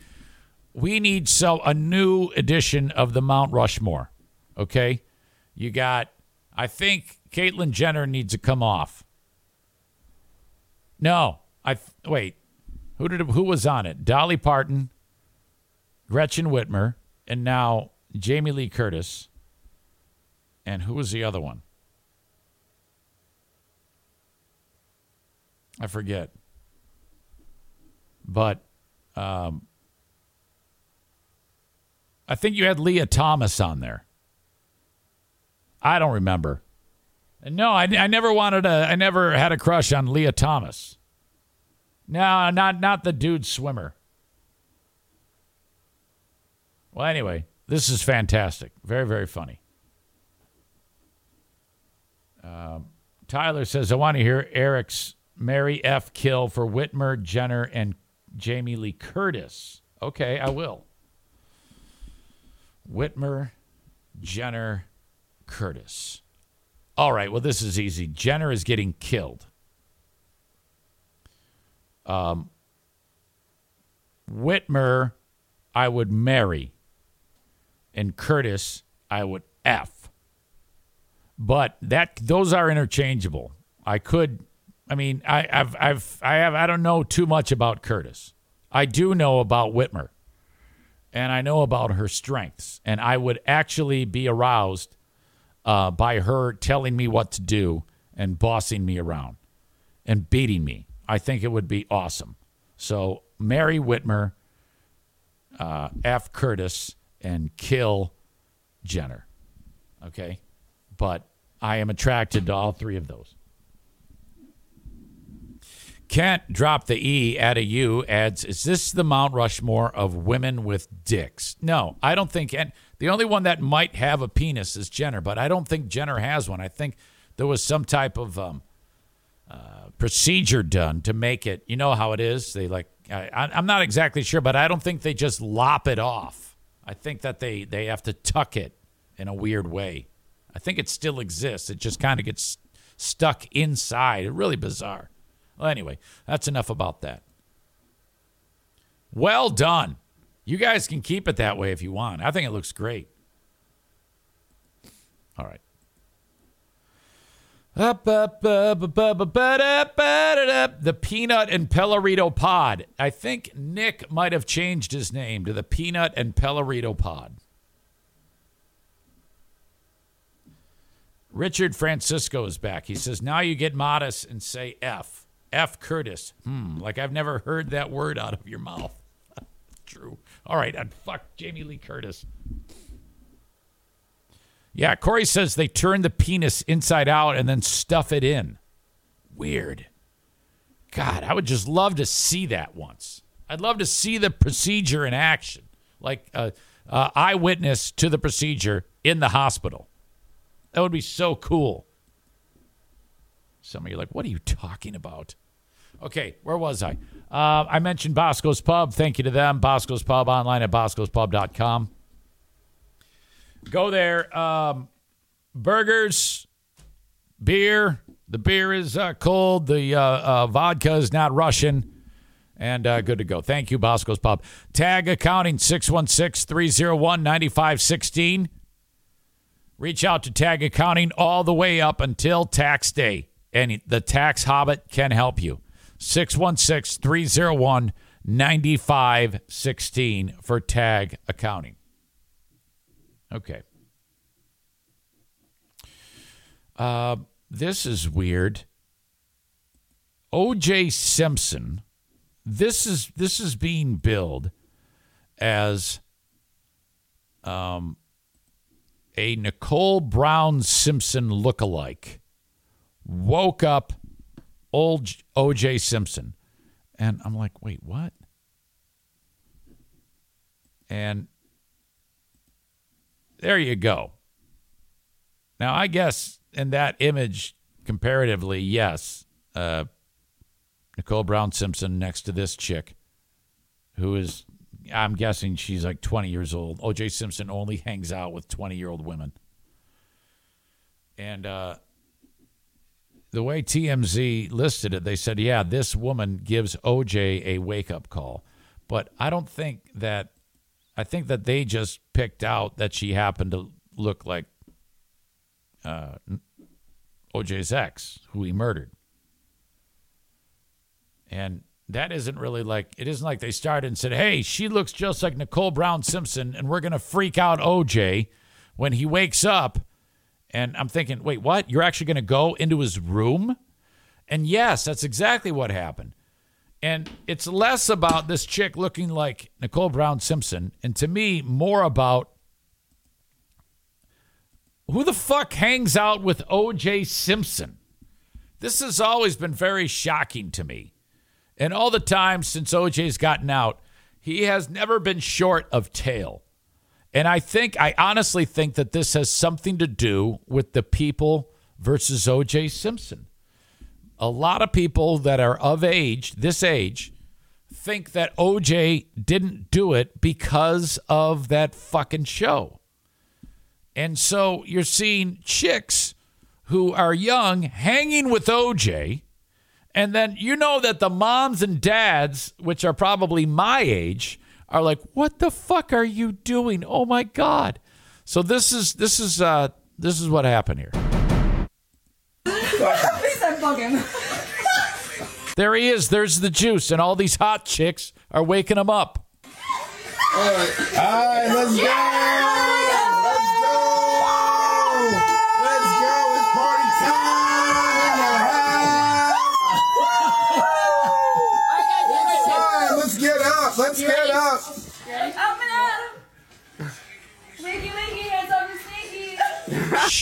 We need so a new edition of the Mount Rushmore. Okay. You got, I think Caitlyn Jenner needs to come off. No, I wait. Who did who was on it? Dolly Parton, Gretchen Whitmer, and now Jamie Lee Curtis. And who was the other one? I forget. But um, I think you had Lia Thomas on there. I don't remember. No, I, I never wanted a. I never had a crush on Lia Thomas. No, not not the dude swimmer. Well, anyway, this is fantastic. Very very funny. Um, Tyler says, "I want to hear Eric's Marry F. Kill for Whitmer, Jenner, and Jamie Lee Curtis." Okay, I will. Whitmer, Jenner, Curtis. All right, well, this is easy. Jenner is getting killed. Um, Whitmer, I would marry. And Curtis, I would F. But that those are interchangeable. I could I mean, I, I've I've I have I don't know too much about Curtis. I do know about Whitmer. And I know about her strengths. And I would actually be aroused uh, by her telling me what to do and bossing me around and beating me. I think it would be awesome. So marry Whitmer, uh, F. Curtis, and kill Jenner. Okay? But I am attracted to all three of those. Kent drop the E, add a U, adds, is this the Mount Rushmore of women with dicks? No, I don't think. And the only one that might have a penis is Jenner, but I don't think Jenner has one. I think there was some type of um, uh, procedure done to make it. You know how it is? They like, I, I'm not exactly sure, but I don't think they just lop it off. I think that they, they have to tuck it in a weird way. I think it still exists. It just kind of gets stuck inside. Really bizarre. Well, anyway, that's enough about that. Well done. You guys can keep it that way if you want. I think it looks great. All right. Up, up, up, up, up, up, up, up, the Peanut and Pellerito Pod. I think Nick might have changed his name to the Peanut and Pellerito Pod. Richard Francisco is back. He says, now you get modest and say F. F. Curtis. Hmm, like I've never heard that word out of your mouth. (laughs) True. All right, I'd fuck Jamie Lee Curtis. Yeah, Corey says they turn the penis inside out and then stuff it in. Weird. God, I would just love to see that once. I'd love to see the procedure in action, like a, a eyewitness to the procedure in the hospital. That would be so cool. Some of you are like, what are you talking about? Okay, where was I? Uh, I mentioned Bosco's Pub. Thank you to them. Bosco's Pub online at boscospub.com. Go there. Um, burgers, beer. The beer is uh, cold. The uh, uh, vodka is not Russian. And uh, good to go. Thank you, Bosco's Pub. Tag Accounting 616 301 9516. Reach out to Tag Accounting all the way up until tax day. And the tax hobbit can help you. 616 301 9516 for tag accounting. Okay. Uh, this is weird. OJ Simpson. This is this is being billed as um, a Nicole Brown Simpson lookalike. Woke up old O.J. Simpson. And I'm like, wait, what? And there you go. Now, I guess in that image, comparatively, yes, uh, Nicole Brown Simpson next to this chick, who is, I'm guessing she's like 20 years old. OJ Simpson only hangs out with 20 year old women. And uh, the way TMZ listed it, they said, yeah, this woman gives OJ a wake up call. But I don't think that, I think that they just picked out that she happened to look like uh, OJ's ex, who he murdered. And that isn't really like, it isn't like they started and said, hey, she looks just like Nicole Brown Simpson, and we're going to freak out OJ when he wakes up. And I'm thinking, wait, what? You're actually going to go into his room? And yes, that's exactly what happened. And it's less about this chick looking like Nicole Brown Simpson, and to me, more about who the fuck hangs out with OJ Simpson? This has always been very shocking to me. And all the time since OJ's gotten out, he has never been short of tail. And I think, I honestly think that this has something to do with the people versus OJ Simpson. A lot of people that are of age, this age, think that OJ didn't do it because of that fucking show. And so you're seeing chicks who are young hanging with OJ. And then you know that the moms and dads, which are probably my age, are like, "What the fuck are you doing? Oh my god!" So this is this is uh this is what happened here. Please unplug him. There he is. There's the juice, and all these hot chicks are waking him up. All right, let's go.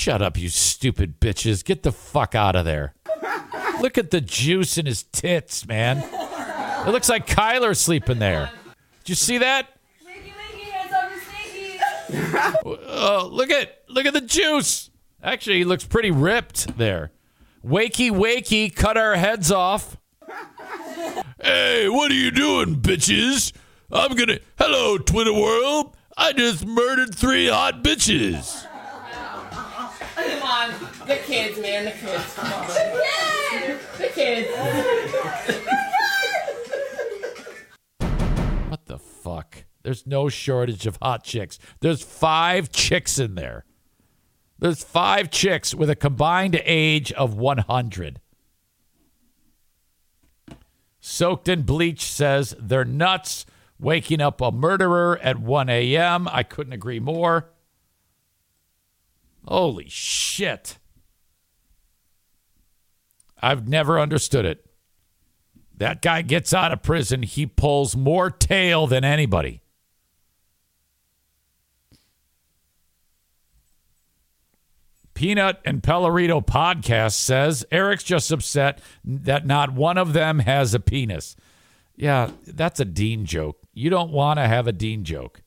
Shut up, you stupid bitches. Get the fuck out of there. Look at the juice in his tits, man. It looks like Kyler sleeping there. Did you see that? Wakey, wakey, hands up, sneaky. (laughs) Oh, look at look at the juice. Actually, he looks pretty ripped there. Wakey, wakey, cut our heads off. Hey, what are you doing, bitches? I'm gonna. Hello, Twitter world. I just murdered three hot bitches. On, the kids, man, the kids. Come on. The kids. What the fuck? There's no shortage of hot chicks. There's five chicks in there. There's five chicks with a combined age of 100. Soaked in bleach says they're nuts, waking up a murderer at 1 a.m. I couldn't agree more. Holy shit. I've never understood it. That guy gets out of prison, he pulls more tail than anybody. Peanut and Pellerito podcast says Eric's just upset that not one of them has a penis. Yeah, that's a Dean joke. You don't want to have a Dean joke.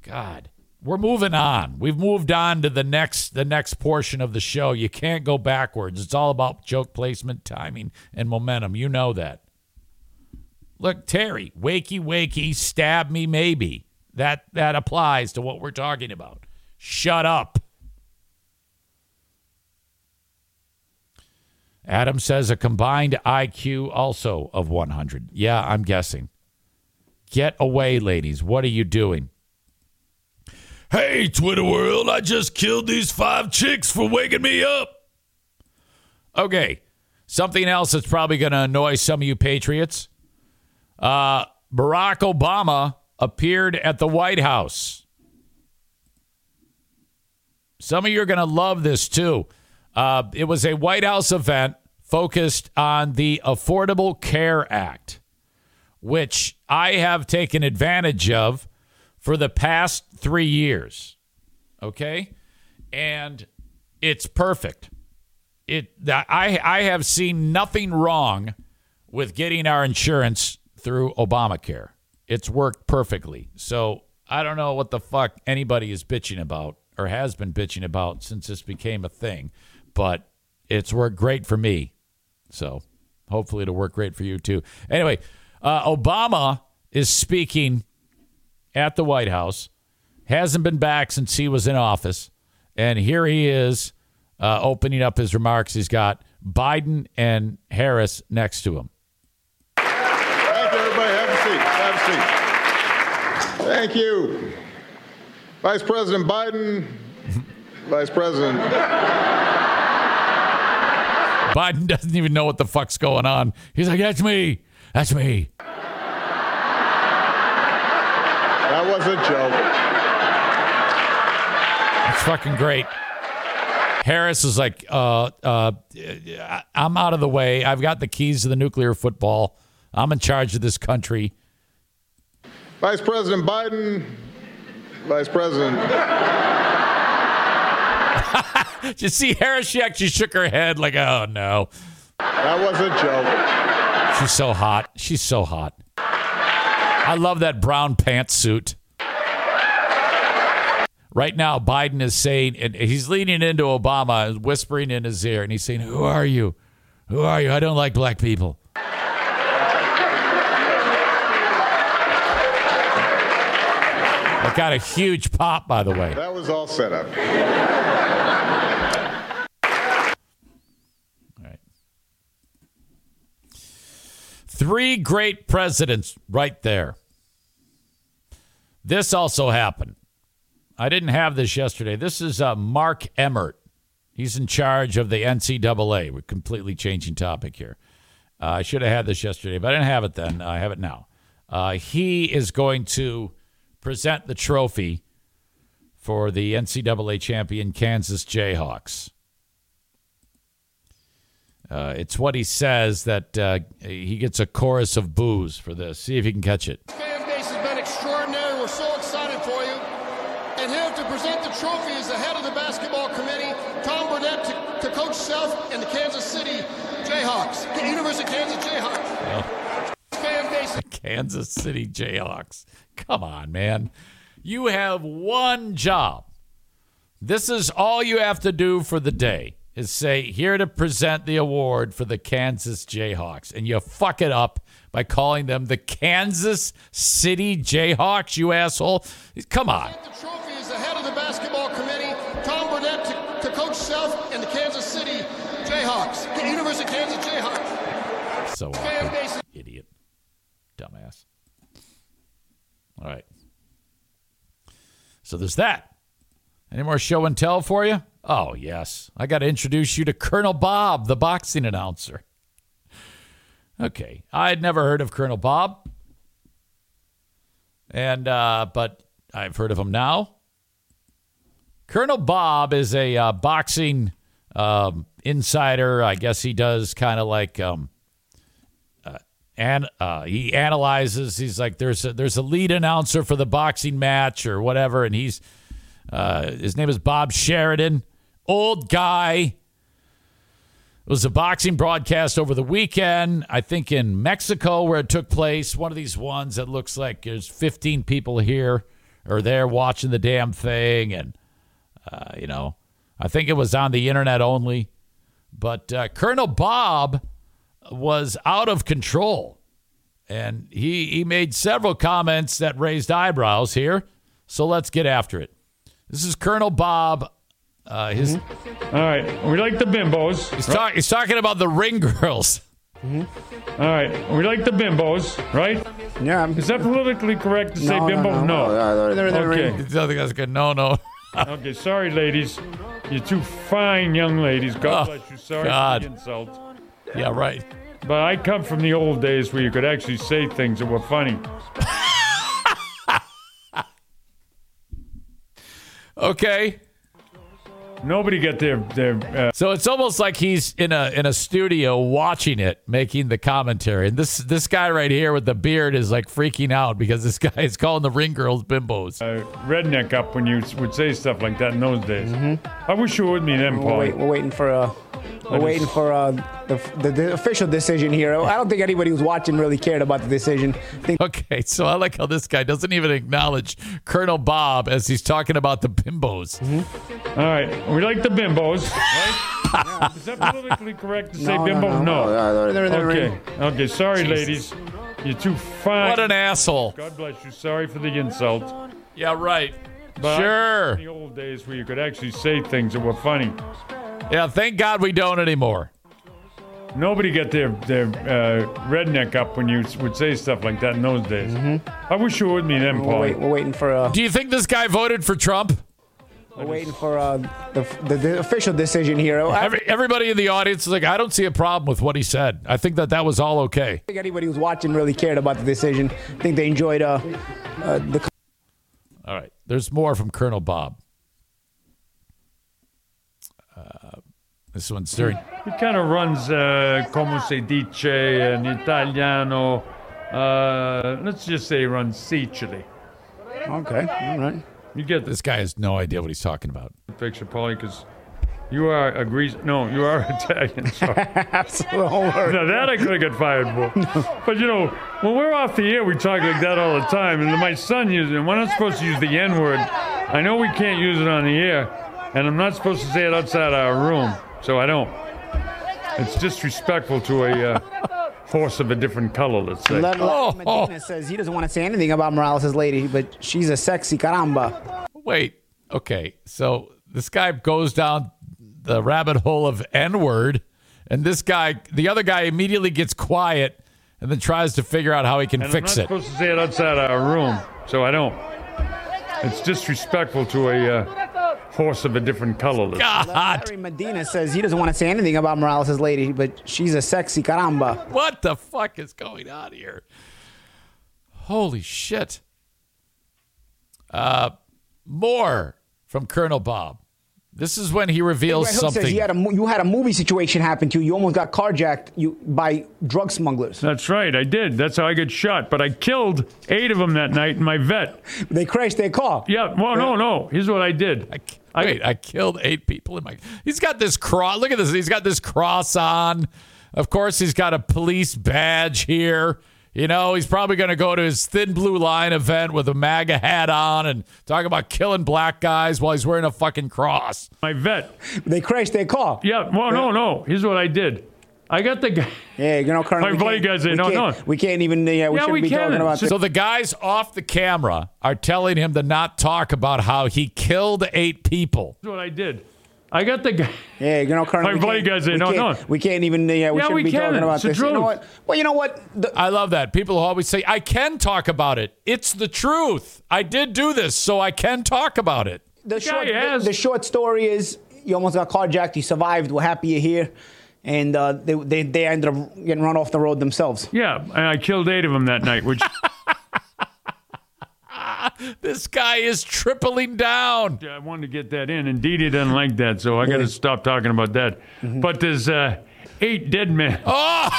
God, we're moving on. We've moved on to the next the next portion of the show. You can't go backwards. It's all about joke placement, timing, and momentum. You know that. Look, Terry, wakey wakey, stab me maybe. That that applies to what we're talking about. Shut up. Adam says a combined IQ also of 100. Yeah, I'm guessing. Get away, ladies. What are you doing? Hey, Twitter world, I just killed these five chicks for waking me up. Okay, something else that's probably going to annoy some of you patriots. Uh, Barack Obama appeared at the White House. Some of you are going to love this too. Uh, it was a White House event focused on the Affordable Care Act, which I have taken advantage of for the past three years. Okay, and it's perfect. It I I have seen nothing wrong with getting our insurance through Obamacare. It's worked perfectly. So I don't know what the fuck anybody is bitching about or has been bitching about since this became a thing, but it's worked great for me. So hopefully it'll work great for you too. Anyway, uh, Obama is speaking at the White House. Hasn't been back since he was in office. And here he is uh, opening up his remarks. He's got Biden and Harris next to him. Thank you, everybody. Have a seat. Have a seat. Thank you. Vice President Biden, Vice President. Biden doesn't even know what the fuck's going on. He's like, that's me. That's me. That was a joke. It's fucking great. Harris is like, uh, uh, I'm out of the way. I've got the keys to the nuclear football. I'm in charge of this country. Vice President Biden, Vice President. (laughs) Did you see Harris? She actually shook her head like, oh no. That was a joke. She's so hot. She's so hot. I love that brown pantsuit. Right now, Biden is saying, and he's leaning into Obama, whispering in his ear, and he's saying, Who are you? Who are you? I don't like black people. It got a huge pop, by the way. That was all set up. Three great presidents right there. This also happened. I didn't have this yesterday. This is uh, Mark Emmert. He's in charge of the NCAA. We're completely changing topic here. Uh, I should have had this yesterday, but I didn't have it then. I have it now. Uh, he is going to present the trophy for the NCAA champion Kansas Jayhawks. Uh, it's what he says that uh, he gets a chorus of boos for this. See if you can catch it. fan base has been extraordinary. We're so excited for you. And here to present the trophy is the head of the basketball committee, Tom Burnett, to, to Coach Self and the Kansas City Jayhawks, the University of Kansas Jayhawks. Fan base. Kansas City Jayhawks. Come on, man. You have one job. This is all you have to do for the day is say, here to present the award for the Kansas Jayhawks. And you fuck it up by calling them the Kansas City Jayhawks, you asshole. Come on. The trophy is the head of the basketball committee, Tom Burnett, to, to Coach Self and the Kansas City Jayhawks, the University of Kansas Jayhawks. So awkward. Idiot. Dumbass. All right. So there's that. Any more show and tell for you? Oh, yes. I got to introduce you to Colonel Bob, the boxing announcer. Okay. I'd never heard of Colonel Bob. And, uh, but I've heard of him now. Colonel Bob is a uh, boxing um, insider. I guess he does kind of like, um, and uh, he analyzes. He's like, there's a, there's a lead announcer for the boxing match or whatever, and he's uh, his name is Bob Sheridan, old guy. It was a boxing broadcast over the weekend, I think in Mexico where it took place. One of these ones that looks like there's 15 people here or there watching the damn thing. And, uh, you know, I think it was on the internet only. But uh, Colonel Bob was out of control. And he, he made several comments that raised eyebrows here. So let's get after it. This is Colonel Bob. Uh, his mm-hmm. All right, we like the bimbos. he's, talk, he's talking about the ring girls. Mm-hmm. All right, we like the bimbos, right? Yeah. Is that politically correct to say No, no, bimbo? no. No, uh, they're- they're okay. I think that's good. No, no. (laughs) okay, sorry, ladies. You're two fine young ladies. God Oh, bless you. Sorry God. for the insult. Yeah, right. But I come from the old days where you could actually say things that were funny. (laughs) Okay. Nobody get their their. Uh, So it's almost like he's in a in a studio watching it, making the commentary. And this this guy right here with the beard is like freaking out because this (laughs) guy is calling the ring girls bimbos. uh, redneck up when you would say stuff like that in those days. I wish you were with me then, We're, Paul. wait, we're waiting for uh, We're waiting for uh, the, the, the official decision here. I don't think anybody who's watching really cared about the decision. Think Okay, so I like how this guy doesn't even acknowledge Colonel Bob as he's talking about the bimbos. Mm-hmm. All right, we like the bimbos, right? Is that politically correct to say No, no, bimbos? no. No, they're- they're- okay, okay. Sorry, Jesus. ladies. You're too fine. What an asshole. God bless you. Sorry for the insult. Yeah, right. But Sure. In the old days where you could actually say things that were funny. Yeah, thank God we don't anymore. Nobody got their their uh, redneck up when you would say stuff like that in those days. I wish you were with me then, we're, Paul. wait, we're waiting for uh, Do you think this guy voted for Trump? we're waiting for uh, the, the, the official decision here. Every, everybody in the audience is like, I don't see a problem with what he said. I think that that was all okay. don't think anybody who's watching really cared about the decision. I think they enjoyed uh, uh, the All right. There's more from Colonel Bob. This one's during. It kind of runs, uh, como se dice in Italiano. Uh, let's just say he runs Sicily. Okay, all right. You get This guy has no idea what he's talking about. picture, Paulie, because you are a Greece. No, you are (laughs) Italian. Sorry. (laughs) Absolute. Now that I could have got fired for. (laughs) But you know, when we're off the air, we talk like that all the time. And my son uses it. We're not supposed to use the N word. I know we can't use it on the air, and I'm not supposed to say it outside our room, so I don't. It's disrespectful to a uh, horse of a different color, let's say. Let, let Medina says he doesn't want to say anything about Morales' lady, but she's a sexy caramba. Wait. Okay. So this guy goes down the rabbit hole of N word, and this guy, the other guy, immediately gets quiet and then tries to figure out how he can And fix it. I'm it. not supposed to say it outside our room, so I don't. It's disrespectful to a uh, horse of a different color. let's say. Larry Medina says he doesn't want to say anything about Morales' lady, but she's a sexy caramba. What the fuck is going on here? Holy shit. Uh, more from Colonel Bob. This is when he reveals Red Hook something. says you had a you had a movie situation happen to you. You almost got carjacked you by drug smugglers. That's right, I did. That's how I got shot. But I killed eight of them that night in my vet. They crashed their car. Yeah, well, no, no. Here's what I did. I, wait, I killed eight people in my. He's got this cross. Look at this. He's got this cross on. Of course, he's got a police badge here. You know, he's probably going to go to his Thin Blue Line event with a MAGA hat on and talk about killing black guys while he's wearing a fucking cross. My vet. They crashed their car. Yeah, well, no, no. Here's what I did. I got the guy. Yeah, you know, Colonel. (laughs) My we buddy can't- guys say, no, no. We can't even. Yeah, we Yeah, shouldn't we be talking can. about this. So the guys off the camera are telling him to not talk about how he killed eight people. Here's what I did. I got the guy. Yeah, you know, Colonel. My we buddy can't- guys say, no, no. We can't even. Yeah, we Yeah, shouldn't we be can. talking about It's the this. You know what? Well, you know what? The, I love that. People always say, I can talk about it. It's the truth. I did do this, so I can talk about it. the short, the, the short story is you almost got carjacked. You survived. We're happy you're here. And uh, they, they they ended up getting run off the road themselves. Yeah, and I killed eight of them that night, which (laughs) This guy is tripling down. I wanted to get that in. Indeed, he doesn't like that, so I got to stop talking about that. Mm-hmm. But there's uh, eight dead men. (laughs) Oh,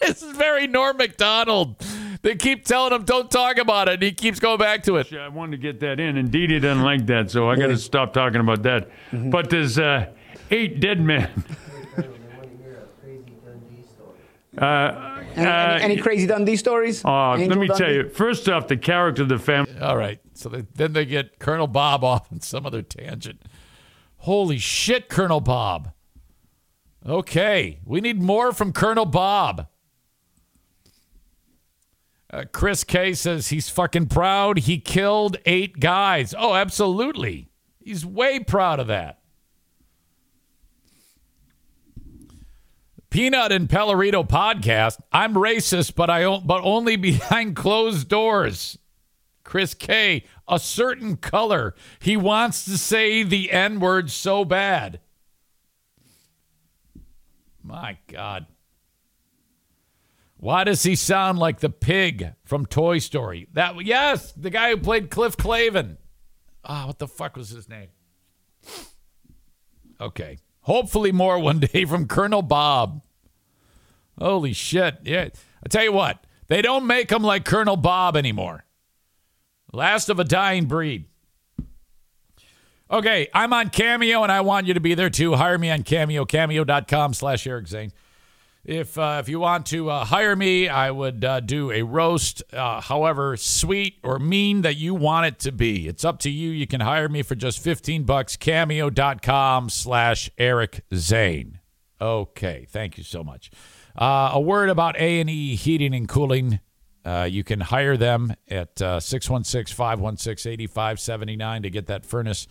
(laughs) this is very Norm Macdonald. They keep telling him, don't talk about it. And he keeps going back to it. I wanted to get that in. Indeed, he doesn't like that, so I got to stop talking about that. Mm-hmm. But there's uh, eight dead men. Uh, Any, any, any crazy Dundee stories? uh, let Angel me tell you. First off, the character of the family. All right. So they, then they get Colonel Bob (laughs) off on some other tangent. Holy shit, Colonel Bob. Okay. We need more from Colonel Bob. Uh, Chris K says he's fucking proud he killed eight guys. Oh, absolutely. He's way proud of that. Peanut and Pellerito podcast. I'm racist, but I but only (laughs) behind closed doors. Chris K, a certain color. He wants to say the N word so bad. My God. Why does he sound like the pig from Toy Story? That yes, the guy who played Cliff Clavin. Ah, what the fuck was his name? Okay. Hopefully more one day from Colonel Bob. Holy shit. Yeah. I tell you what, they don't make them like Colonel Bob anymore. Last of a dying breed. Okay, I'm on Cameo, and I want you to be there too. Hire me on Cameo, cameo.com slash Eric Zane. If, uh, if you want to uh, hire me, I would uh, do a roast, uh, however sweet or mean that you want it to be. It's up to you. You can hire me for just 15 bucks, cameo.com slash Eric Zane. Okay, thank you so much. Uh, a word about A&E Heating and Cooling. Uh, you can hire them at 616-516-8579 to get that furnace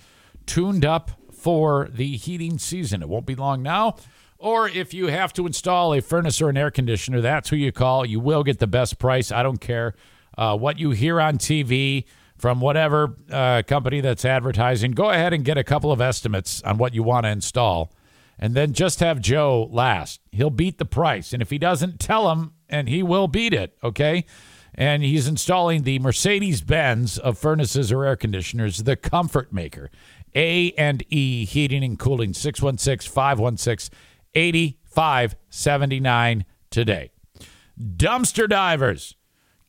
tuned up for the heating season. It won't be long now. Or if you have to install a furnace or an air conditioner, that's who you call. You will get the best price. I don't care uh, what you hear on TV from whatever uh, company that's advertising. Go ahead and get a couple of estimates on what you want to install. And then just have Joe last. He'll beat the price. And if he doesn't, tell him, and he will beat it, okay? And he's installing the Mercedes Benz of furnaces or air conditioners, the Comfort Maker. A and E Heating and Cooling 616 516 8579 today. Dumpster Divers.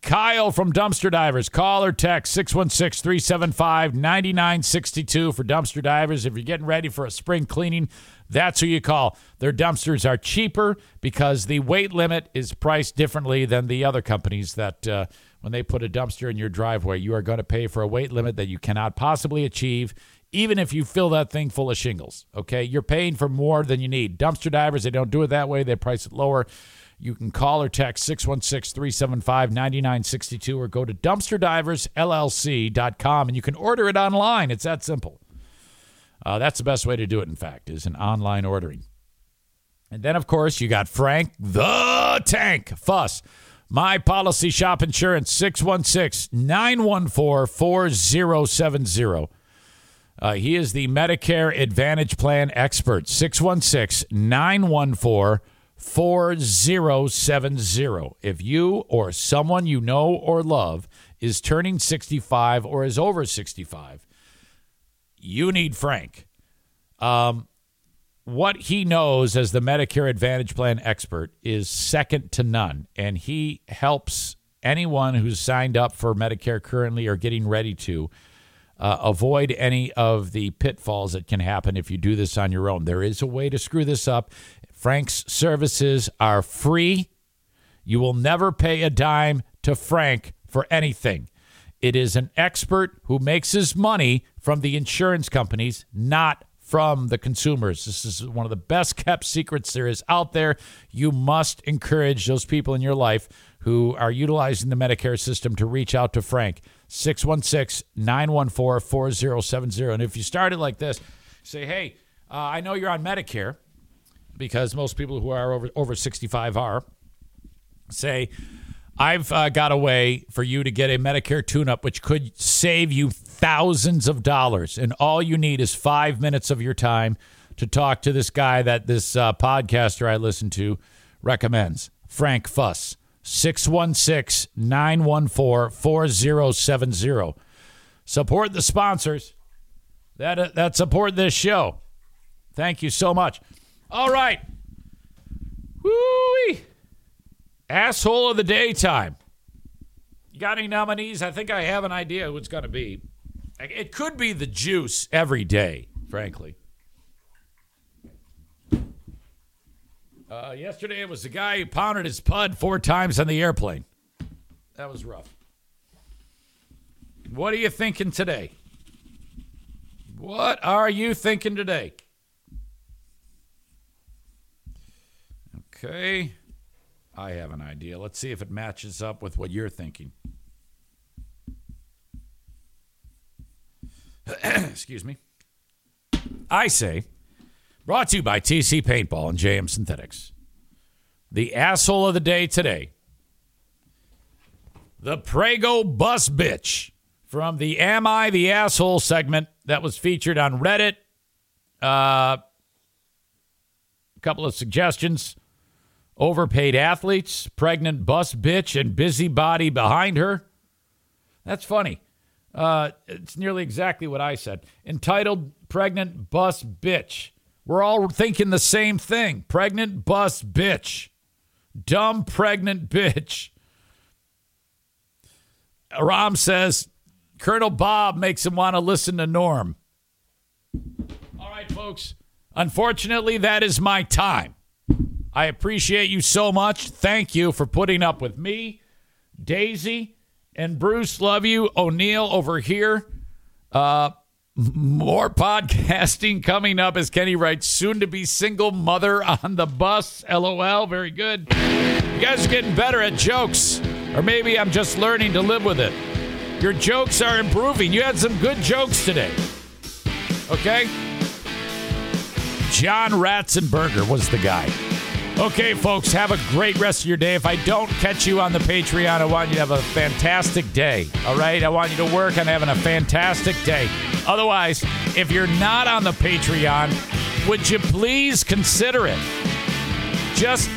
Kyle from Dumpster Divers. Call or text 616 375 9962 for Dumpster Divers. If you're getting ready for a spring cleaning, that's who you call. Their dumpsters are cheaper because the weight limit is priced differently than the other companies that uh, when they put a dumpster in your driveway, you are going to pay for a weight limit that you cannot possibly achieve even if you fill that thing full of shingles. Okay, you're paying for more than you need. Dumpster divers, they don't do it that way. They price it lower. You can call or text 616 375 9962 or go to dumpsterdiversllc.com and you can order it online. It's that simple. Uh, that's the best way to do it, in fact, is an online ordering. And then, of course, you got Frank the Tank Fuss. My Policy Shop Insurance, 616 914 4070. Uh, he is the Medicare Advantage Plan expert. 616 914 4070. If you or someone you know or love is turning 65 or is over 65, you need Frank. Um, what he knows as the Medicare Advantage Plan expert is second to none, and he helps anyone who's signed up for Medicare currently or getting ready to uh, avoid any of the pitfalls that can happen if you do this on your own. There is a way to screw this up. Frank's services are free. You will never pay a dime to Frank for anything. It is an expert who makes his money from the insurance companies, not from the consumers. This is one of the best kept secrets there is out there. You must encourage those people in your life who are utilizing the Medicare system to reach out to Frank. 616 914 4070. And if you started like this, say, hey, uh, I know you're on Medicare because most people who are over, over 65 are. Say, I've uh, got a way for you to get a Medicare tune up, which could save you thousands of dollars. And all you need is five minutes of your time to talk to this guy that this uh, podcaster I listen to recommends, Frank Fuss. 616 914 4070. Support the sponsors that, uh, that support this show. Thank you so much. All right. Woo Asshole of the daytime. You got any nominees? I think I have an idea who it's going to be. It could be the juice every day, frankly. Uh, yesterday it was the guy who pounded his pud four times on the airplane. That was rough. What are you thinking today? What are you thinking today? Okay. I have an idea. Let's see if it matches up with what you're thinking. (clears throat) Excuse me. I say Brought to you by TC Paintball and JM Synthetics. The asshole of the day today. The Prego Bus Bitch from the Am I the Asshole segment that was featured on Reddit. Uh, a couple of suggestions overpaid athletes, pregnant bus bitch, and busybody behind her. That's funny. Uh, it's nearly exactly what I said. Entitled Pregnant Bus Bitch. We're all thinking the same thing. Pregnant bus bitch. Dumb pregnant bitch. Aram says Colonel Bob makes him want to listen to Norm. All right, folks. Unfortunately, that is my time. I appreciate you so much. Thank you for putting up with me, Daisy, and Bruce. Love you. O'Neill over here. Uh, more podcasting coming up as Kenny writes, soon to be single mother on the bus. LOL. Very good. You guys are getting better at jokes, or maybe I'm just learning to live with it. Your jokes are improving. You had some good jokes today. Okay? John Ratzenberger was the guy. Okay, folks, have a great rest of your day. If I don't catch you on the Patreon, I want you to have a fantastic day. All right? I want you to work on having a fantastic day. Otherwise, if you're not on the Patreon, would you please consider it? Just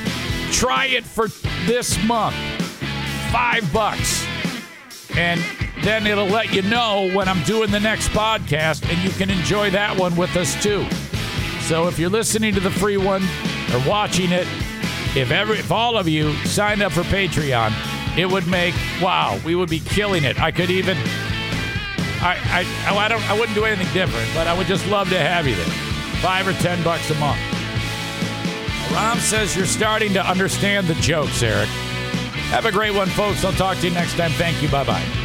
try it for this month. Five bucks. And then it'll let you know when I'm doing the next podcast, and you can enjoy that one with us too. So if you're listening to the free one or watching it, if every if all of you signed up for Patreon, it would make wow, we would be killing it. I could even I I oh, I don't I wouldn't do anything different, but I would just love to have you there. Five or ten bucks a month. Rom says you're starting to understand the jokes, Eric. Have a great one, folks. I'll talk to you next time. Thank you. Bye bye.